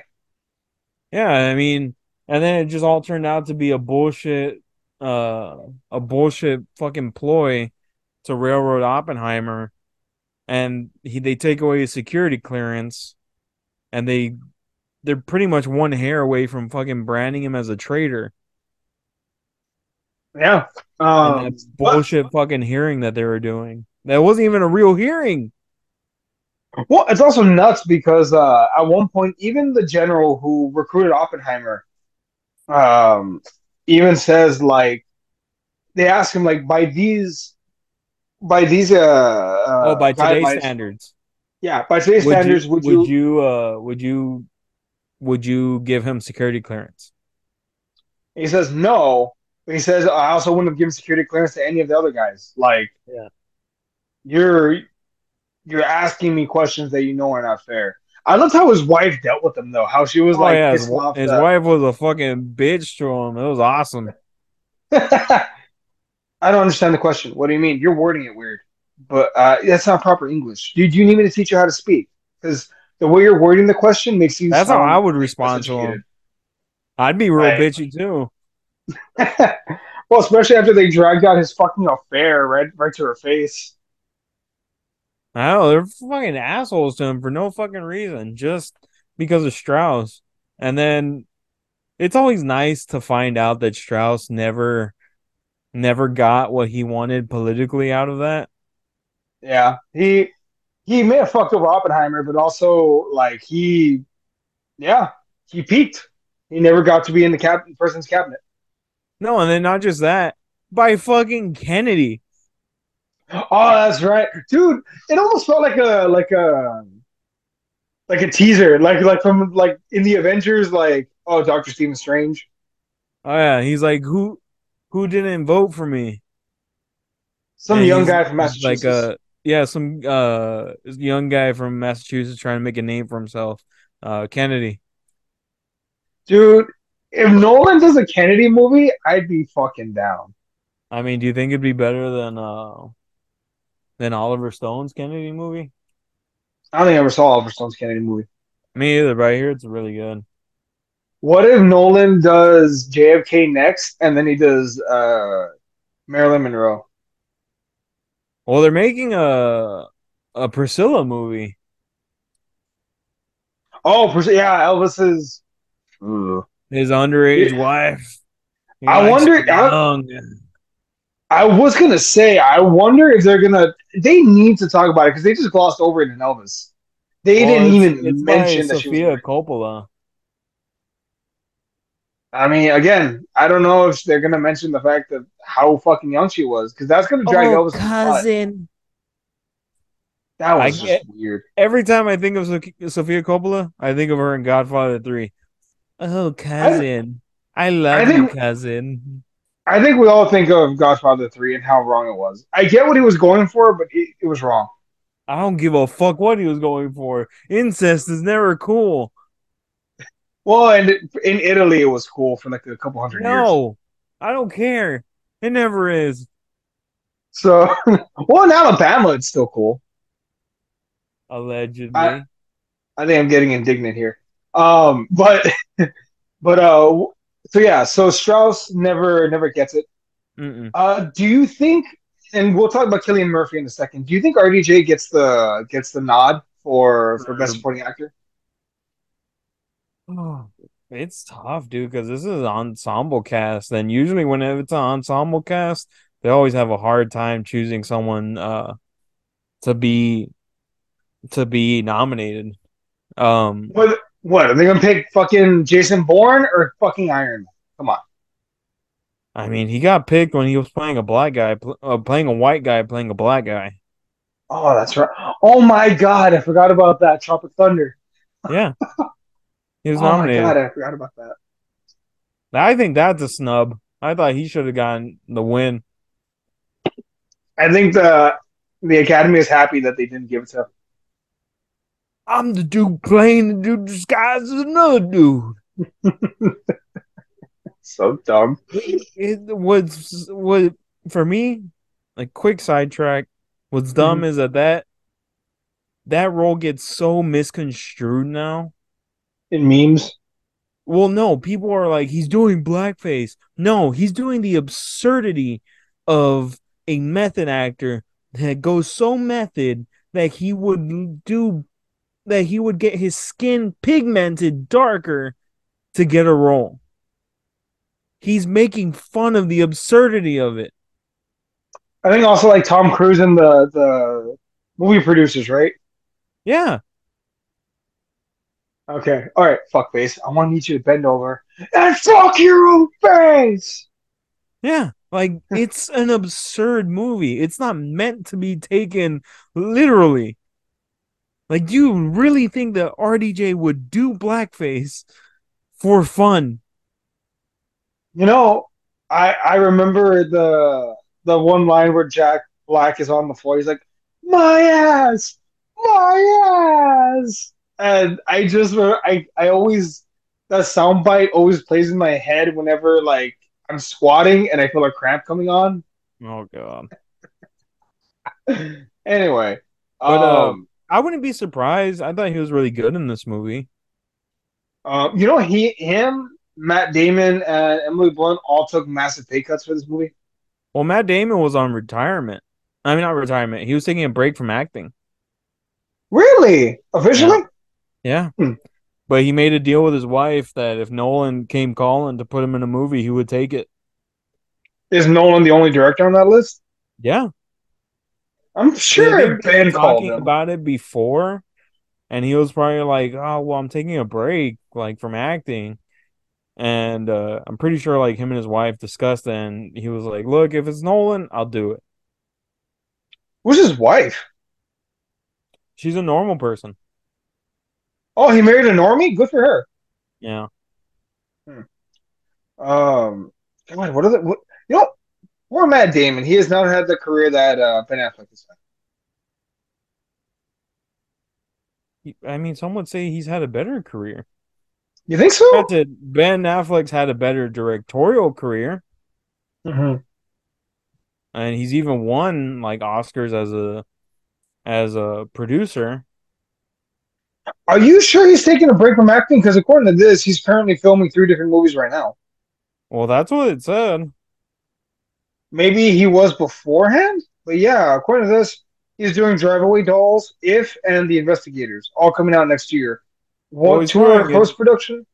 Yeah, I mean, and then it just all turned out to be a bullshit, uh, a bullshit fucking ploy to railroad Oppenheimer, and he they take away his security clearance, and they they're pretty much one hair away from fucking branding him as a traitor. Yeah. Um, bullshit fucking hearing that they were doing. That wasn't even a real hearing. Well, it's also nuts because uh, at one point, even the general who recruited Oppenheimer, um, even says like they ask him like by these, by these uh, uh oh, by today's guidelines- standards. yeah, by today's Would standards, you, would you? would you uh would you would you give him security clearance? He says no, he says I also wouldn't have given security clearance to any of the other guys. Like, Yeah. you're you're asking me questions that you know are not fair. I loved how his wife dealt with him though. How she was Oh like yeah, his, his wife was a fucking bitch to him. It was awesome. I don't understand the question. What do you mean? You're wording it weird, but uh, that's not proper English. Do, do you need me to teach you how to speak? Because the way you're wording the question makes you. That's how I would respond to him. I'd be real bitchy too. well, especially after they dragged out his fucking affair right, right to her face. I know they're fucking assholes to him for no fucking reason, just because of Strauss. And then it's always nice to find out that Strauss never, never got what he wanted politically out of that. Yeah, he he may have fucked over Oppenheimer, but also like he, yeah, he peaked. He never got to be in the cap person's cabinet. No, and then not just that, by fucking Kennedy. Oh, that's right, dude. It almost felt like a like a like a teaser, like like from like in the Avengers, like oh, Doctor Stephen Strange. Oh yeah, he's like, who, who didn't vote for me? Some And young guy from Massachusetts. Like uh yeah, some uh young guy from Massachusetts trying to make a name for himself. Uh Kennedy. Dude, if Nolan does a Kennedy movie, I'd be fucking down. I mean, do you think it'd be better than uh than Oliver Stone's Kennedy movie? I don't think I ever saw Oliver Stone's Kennedy movie. Me either, but I hear it's really good. What if Nolan does JFK next, and then he does uh Marilyn Monroe? Well, they're making a a Priscilla movie. Oh, Pris- yeah, Elvis's. Ugh. His underage Yeah. wife. He I wonder- her I- young. I was gonna say, I wonder if they're gonna. They need to talk about it because they just glossed over it in Elvis. They Well, didn't it's, even it's mention that she was. Sofia Coppola. I mean, again, I don't know if they're gonna mention the fact that how fucking young she was because that's gonna drag Oh, Elvis in the mud. cousin. That I was get weird. every time I think of Sofia Coppola, I think of her in Godfather Three. Oh, cousin. I love I you, cousin. I think we all think of Godfather three and how wrong it was. I get what he was going for, but it, it was wrong. I don't give a fuck what he was going for. Incest is never cool. Well, and in Italy, it was cool for like a couple hundred years. No, I don't care. It never is. So, well, in Alabama, it's still cool. Allegedly. I- I think I'm getting indignant here. Um, but, but uh, so yeah, so Strauss never never gets it. Uh, do you think? And we'll talk about Cillian Murphy in a second. Do you think RDJ gets the gets the nod for for best supporting actor? Oh, it's tough, dude, because this is an ensemble cast, and usually when it's an ensemble cast, they always have a hard time choosing someone uh to be to be nominated. Um, What what are they gonna pick? Fucking Jason Bourne or fucking Iron Man? Come on. I mean, he got picked when he was playing a black guy, pl- uh, playing a white guy, playing a black guy. Oh, that's right. Oh my god, I forgot about that. Tropic Thunder. Yeah, he was oh my nominated. god, I forgot about that. I think that's a snub. I thought he should have gotten the win. I think the the Academy is happy that they didn't give it to. I'm the dude playing the dude disguised as another dude. So dumb. it was what for me like quick sidetrack what's dumb mm-hmm. is that that that role gets so misconstrued now In memes. well no people are like he's doing blackface no he's doing the absurdity of a method actor that goes so method that he would do that he would get his skin pigmented darker to get a role he's making fun of the absurdity of it I think also like Tom Cruise and the the movie producers, right? yeah Okay. All right, fuck face. I want to need you to bend over and fuck your own face. Yeah, like it's an absurd movie. It's not meant to be taken literally. Like, do you really think that RDJ would do blackface for fun? You know, I I remember the the one line where Jack Black is on the floor. He's like, "My ass, my ass," and I just re- I I always that soundbite always plays in my head whenever like I'm squatting and I feel a cramp coming on. Oh god. anyway, But, uh, um, I wouldn't be surprised. I thought he was really good in this movie. uh, you know, he him. Matt Damon and Emily Blunt all took massive pay cuts for this movie. Well, Matt Damon was on retirement. I mean, not retirement. He was taking a break from acting. Really? Officially? Yeah. Hmm. But he made a deal with his wife that if Nolan came calling to put him in a movie, he would take it. Is Nolan the only director on that list? Yeah. I'm sure They've been talking him. about it before, and he was probably like, "Oh, well, I'm taking a break, like from acting," and uh, I'm pretty sure like him and his wife discussed, it, and he was like, "Look, if it's Nolan, I'll do it." Who's his wife? She's a normal person. Oh, he married a normie. Good for her. Yeah, Um, God, what are the what, you know? Poor Matt Damon. He has not had the career that uh, Ben Affleck has had. I mean, some would say he's had a better career. You think so? Granted, Ben Affleck's had a better directorial career, Mhm. and he's even won like Oscars as a as a producer. Are you sure he's taking a break from acting? Because according to this, he's currently filming three different movies right now. Well, that's what it said. Maybe he was beforehand, but yeah, according to this, he's doing Drive-Away Dolls, If, and The Instigators, all coming out next year. Well, One, he's two post production.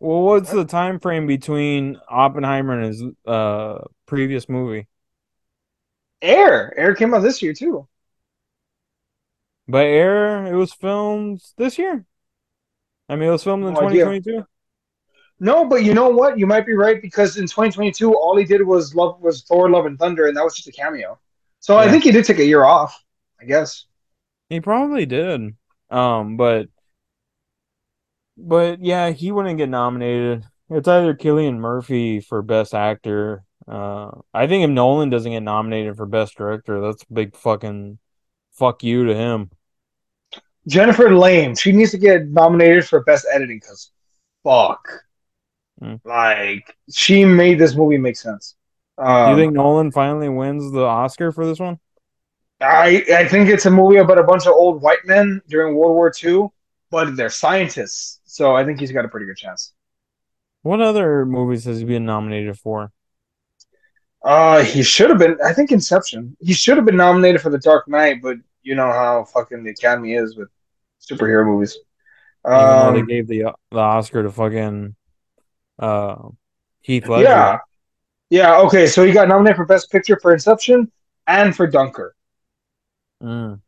Well, what's the time frame between Oppenheimer and his uh previous movie? Air. Air came out this year too. But Air, it was filmed this year. I mean, it was filmed in No idea. 2022. No, but you know what? You might be right because in 2022, all he did was love was Thor: Love and Thunder, and that was just a cameo. So I think he did take a year off. I guess. He probably did. Um, but but yeah, he wouldn't get nominated. It's either Cillian Murphy for Best Actor. Uh, I think if Nolan doesn't get nominated for Best Director, that's a big fucking fuck you to him. Jennifer Lame. She needs to get nominated for best editing because fuck, Mm. like she made this movie make sense. Do Um, you think Nolan finally wins the Oscar for this one? I I think it's a movie about a bunch of old white men during World War II, but they're scientists, so I think he's got a pretty good chance. What other movies has he been nominated for? Uh, he should have been. I think Inception. He should have been nominated for The Dark Knight, but you know how fucking the Academy is with superhero movies. Even they Um, gave the the Oscar to fucking uh Heath Ledger. yeah, yeah. Okay, so he got nominated for Best Picture for Inception and for Dunkirk. Mm.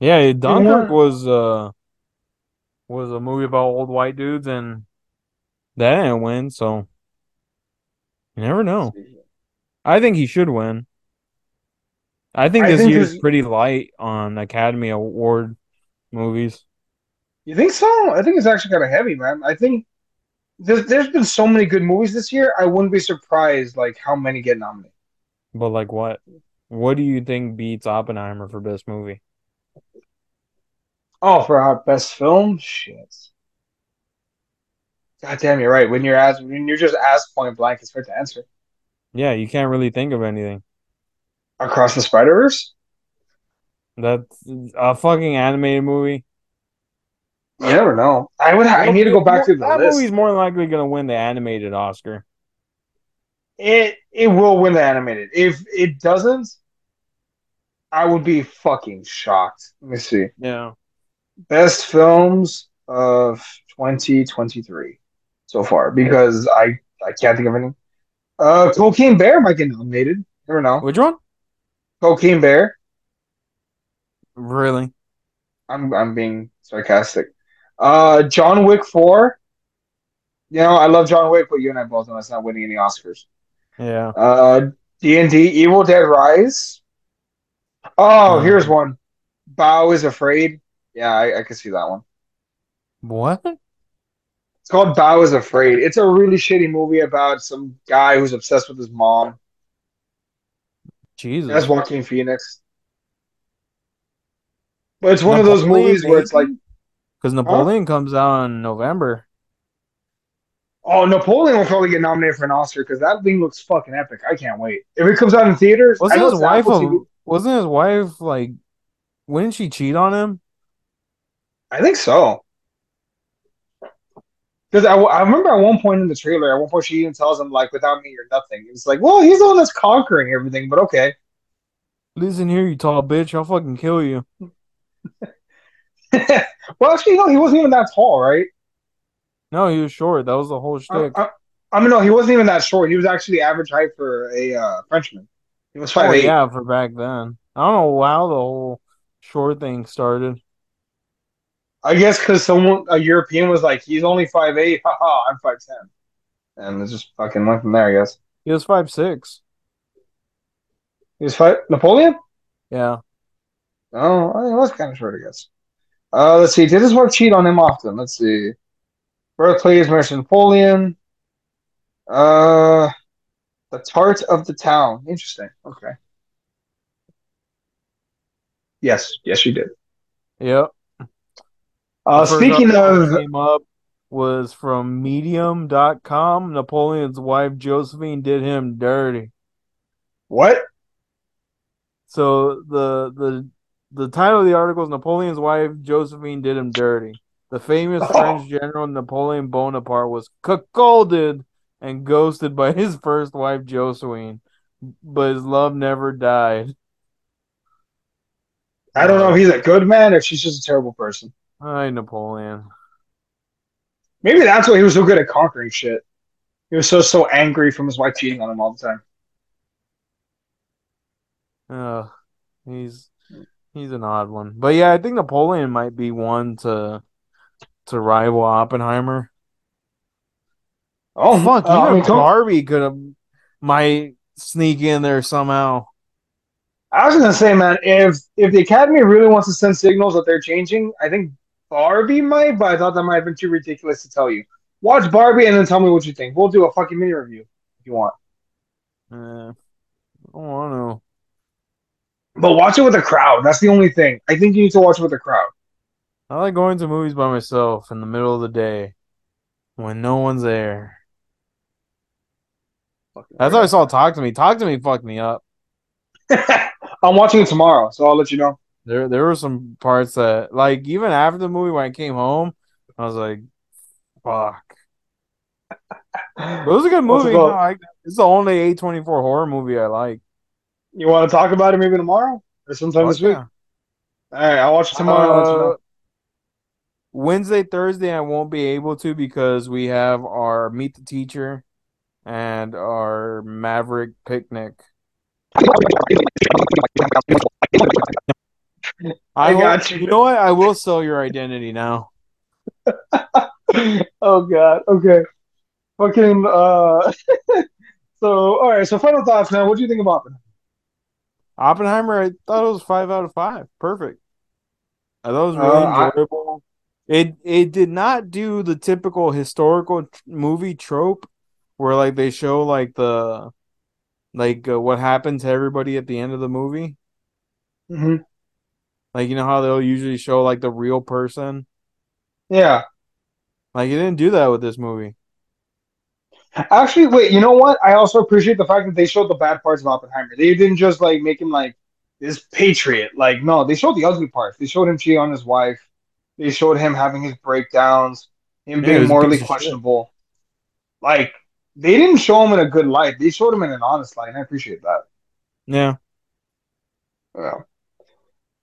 Yeah, Dunkirk won- was uh was a movie about old white dudes and that didn't win, so you never know. I think he should win. I think this think year's pretty light on Academy Award movies. You think so? I think it's actually kind of heavy, man. I think there's there's been so many good movies this year. I wouldn't be surprised like how many get nominated. But like what? What do you think beats Oppenheimer for best movie? Oh, for our best film, shit. God damn, you're right. When you're asked, when you're just asked point blank, it's hard to answer. Yeah, you can't really think of anything. Across the Spider Verse. That's a fucking animated movie. You never know. I would. I need to go back to the that list. movie's more than likely gonna win the animated Oscar. It it will win the animated. If it doesn't, I would be fucking shocked. Let me see. Yeah. Best films of 2023 so far because I I can't think of any. Uh, Cocaine Bear might get nominated. Never know. Which one? Cocaine Bear. Really? I'm I'm being sarcastic. Uh, John Wick 4. You know, I love John Wick, but you and I both know it's not winning any Oscars. Yeah. Uh, D&D Evil Dead Rise. Oh, Hmm. here's one. Beau is Afraid. Yeah, I, I can see that one. What? It's called Beau is Afraid. It's a really shitty movie about some guy who's obsessed with his mom. Jesus. That's Joaquin Phoenix. But it's one of those movies where it's like? Because Napoleon comes out in November. oh, Napoleon will probably get nominated for an Oscar because that thing looks fucking epic. I can't wait. If it comes out in theaters, Wasn't his wife a, wasn't his wife like wouldn't she cheat on him? I think so. Because I, I remember at one point in the trailer, at one point she even tells him like, "Without me, you're nothing." It's like, well, he's the one that's conquering everything, but okay. Listen here, you tall bitch, I'll fucking kill you. well, actually, no, he wasn't even that tall, right? No, he was short. That was the whole I, shtick. I, I mean, no, he wasn't even that short. He was actually average height for a uh, Frenchman. He was Oh five eight. yeah, for back then. I don't know how the whole short thing started. I guess because someone a European was like, "He's only five eight. Haha, I'm five ten, and it just fucking went from there. I guess He was five six. he was five. Napoleon? Yeah. Oh, I think it was kind of short, I guess. Uh, let's see. Did his wife cheat on him often? Let's see. Birthplace, to Napoleon. Uh, the Tart of the Town. Interesting. Okay. Yes, yes, she did. Yep. Uh, speaking of, came up was from medium.com. Napoleon's wife Josephine did him dirty. what? So the the the title of the article is Napoleon's wife Josephine did him dirty. The famous Oh. French general Napoleon Bonaparte was cuckolded and ghosted by his first wife Josephine, but his love never died. I don't know if he's a good man or if she's just a terrible person. Hi, Napoleon. Maybe that's why he was so good at conquering shit. He was so so angry from his wife cheating on him all the time. Uh, he's he's an odd one, but yeah, I think Napoleon might be one to to rival Oppenheimer. Oh Fuck, uh, I even mean, Barbie could have might sneak in there somehow. I was gonna say, man, if if the Academy really wants to send signals that they're changing, I think Barbie might, but I thought that might have been too ridiculous to tell you. Watch Barbie and then tell me what you think. We'll do a fucking mini review if you want. Uh, oh, I don't know. But watch it with a crowd. That's the only thing. I think you need to watch it with a crowd. I like going to movies by myself in the middle of the day when no one's there. That's how I saw Talk to Me. Talk to Me fucked me up. I'm watching it tomorrow, so I'll let you know. There there were some parts that like even after the movie when I came home, I was like, fuck. But it was a good What's it movie. No. I, it's the only A24 horror movie I like. You want to talk about it maybe tomorrow or sometime this week? All right, I'll watch it tomorrow. I'll let you know. Uh, Wednesday, Thursday, I won't be able to because we have our meet the teacher and our Maverick picnic. I will- got you. You know what? I will sell your identity now. oh god. Okay. Fucking. Uh. so all right. So final thoughts, man. What do you think about it? Oppenheimer, I thought it was five out of five. Perfect. I thought it was really Uh, I- enjoyable. It it did not do the typical historical tr- movie trope where like they show like the like uh, what happened to everybody at the end of the movie. hmm Like you know how they'll usually show like the real person. Yeah. Like it didn't do that with this movie. Actually, wait. You know what? I also appreciate the fact that they showed the bad parts of Oppenheimer. They didn't just like make him like this patriot. Like no, they showed the ugly parts. They showed him cheating on his wife. They showed him having his breakdowns. Him Yeah, being morally of shit. questionable. Like they didn't show him in a good light. They showed him in an honest light, and I appreciate that. Yeah. Yeah.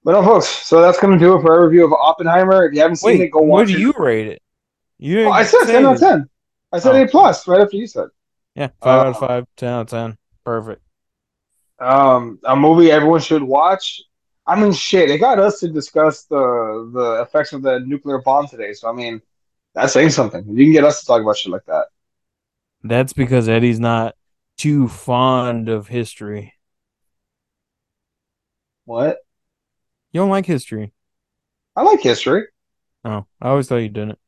But no, folks. So that's gonna do it for our review of Oppenheimer. If you haven't seen Wait, it, go watch. what do it. you rate it? You Oh, I said ten out of ten. I said Oh. A plus right after you said. Yeah, five out of Uh, five, ten out of ten. Perfect. Um, a movie everyone should watch. I mean, shit, it got us to discuss the the effects of the nuclear bomb today. So I mean, that's saying something. You can get us to talk about shit like that. That's because Eddie's not too fond of history. What? You don't like history. I like history. Oh, I always thought you didn't.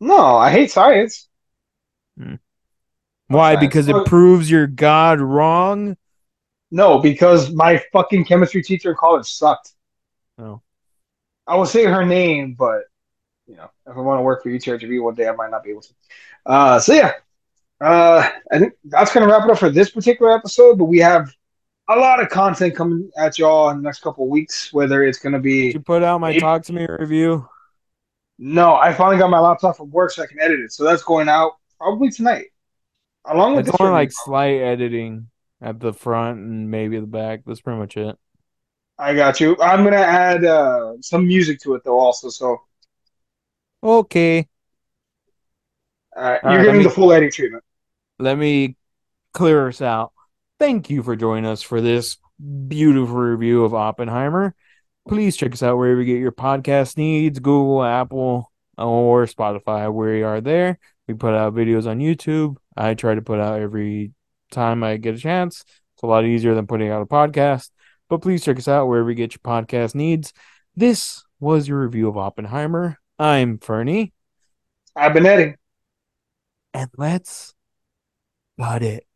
No, I hate science. Why? science. Because it proves your God wrong. No, because my fucking chemistry teacher in college sucked. Oh, I will say her name, but you know, if I want to work for UTRGV one day, I might not be able to. Uh, so yeah, uh, I think that's gonna wrap it up for this particular episode. But we have a lot of content coming at y'all in the next couple of weeks. Whether it's gonna did be you put out my Maybe- talk to me review? no, I finally got my laptop from work so I can edit it. So that's going out probably tonight, along with It's only like slight editing at the front and maybe the back. That's pretty much it. I got you. I'm gonna add uh, some music to it though, also. So Okay, uh, you're right, getting me- the full editing treatment. let me clear us out. Thank you for joining us for this beautiful review of Oppenheimer. Please check us out wherever you get your podcast needs Google, Apple, or Spotify. We are there. We put out videos on YouTube. I try to put out every time I get a chance. It's a lot easier than putting out a podcast. But please check us out wherever you get your podcast needs. This was your review of Oppenheimer. I'm Ferny, I've been editing. and let's cut it.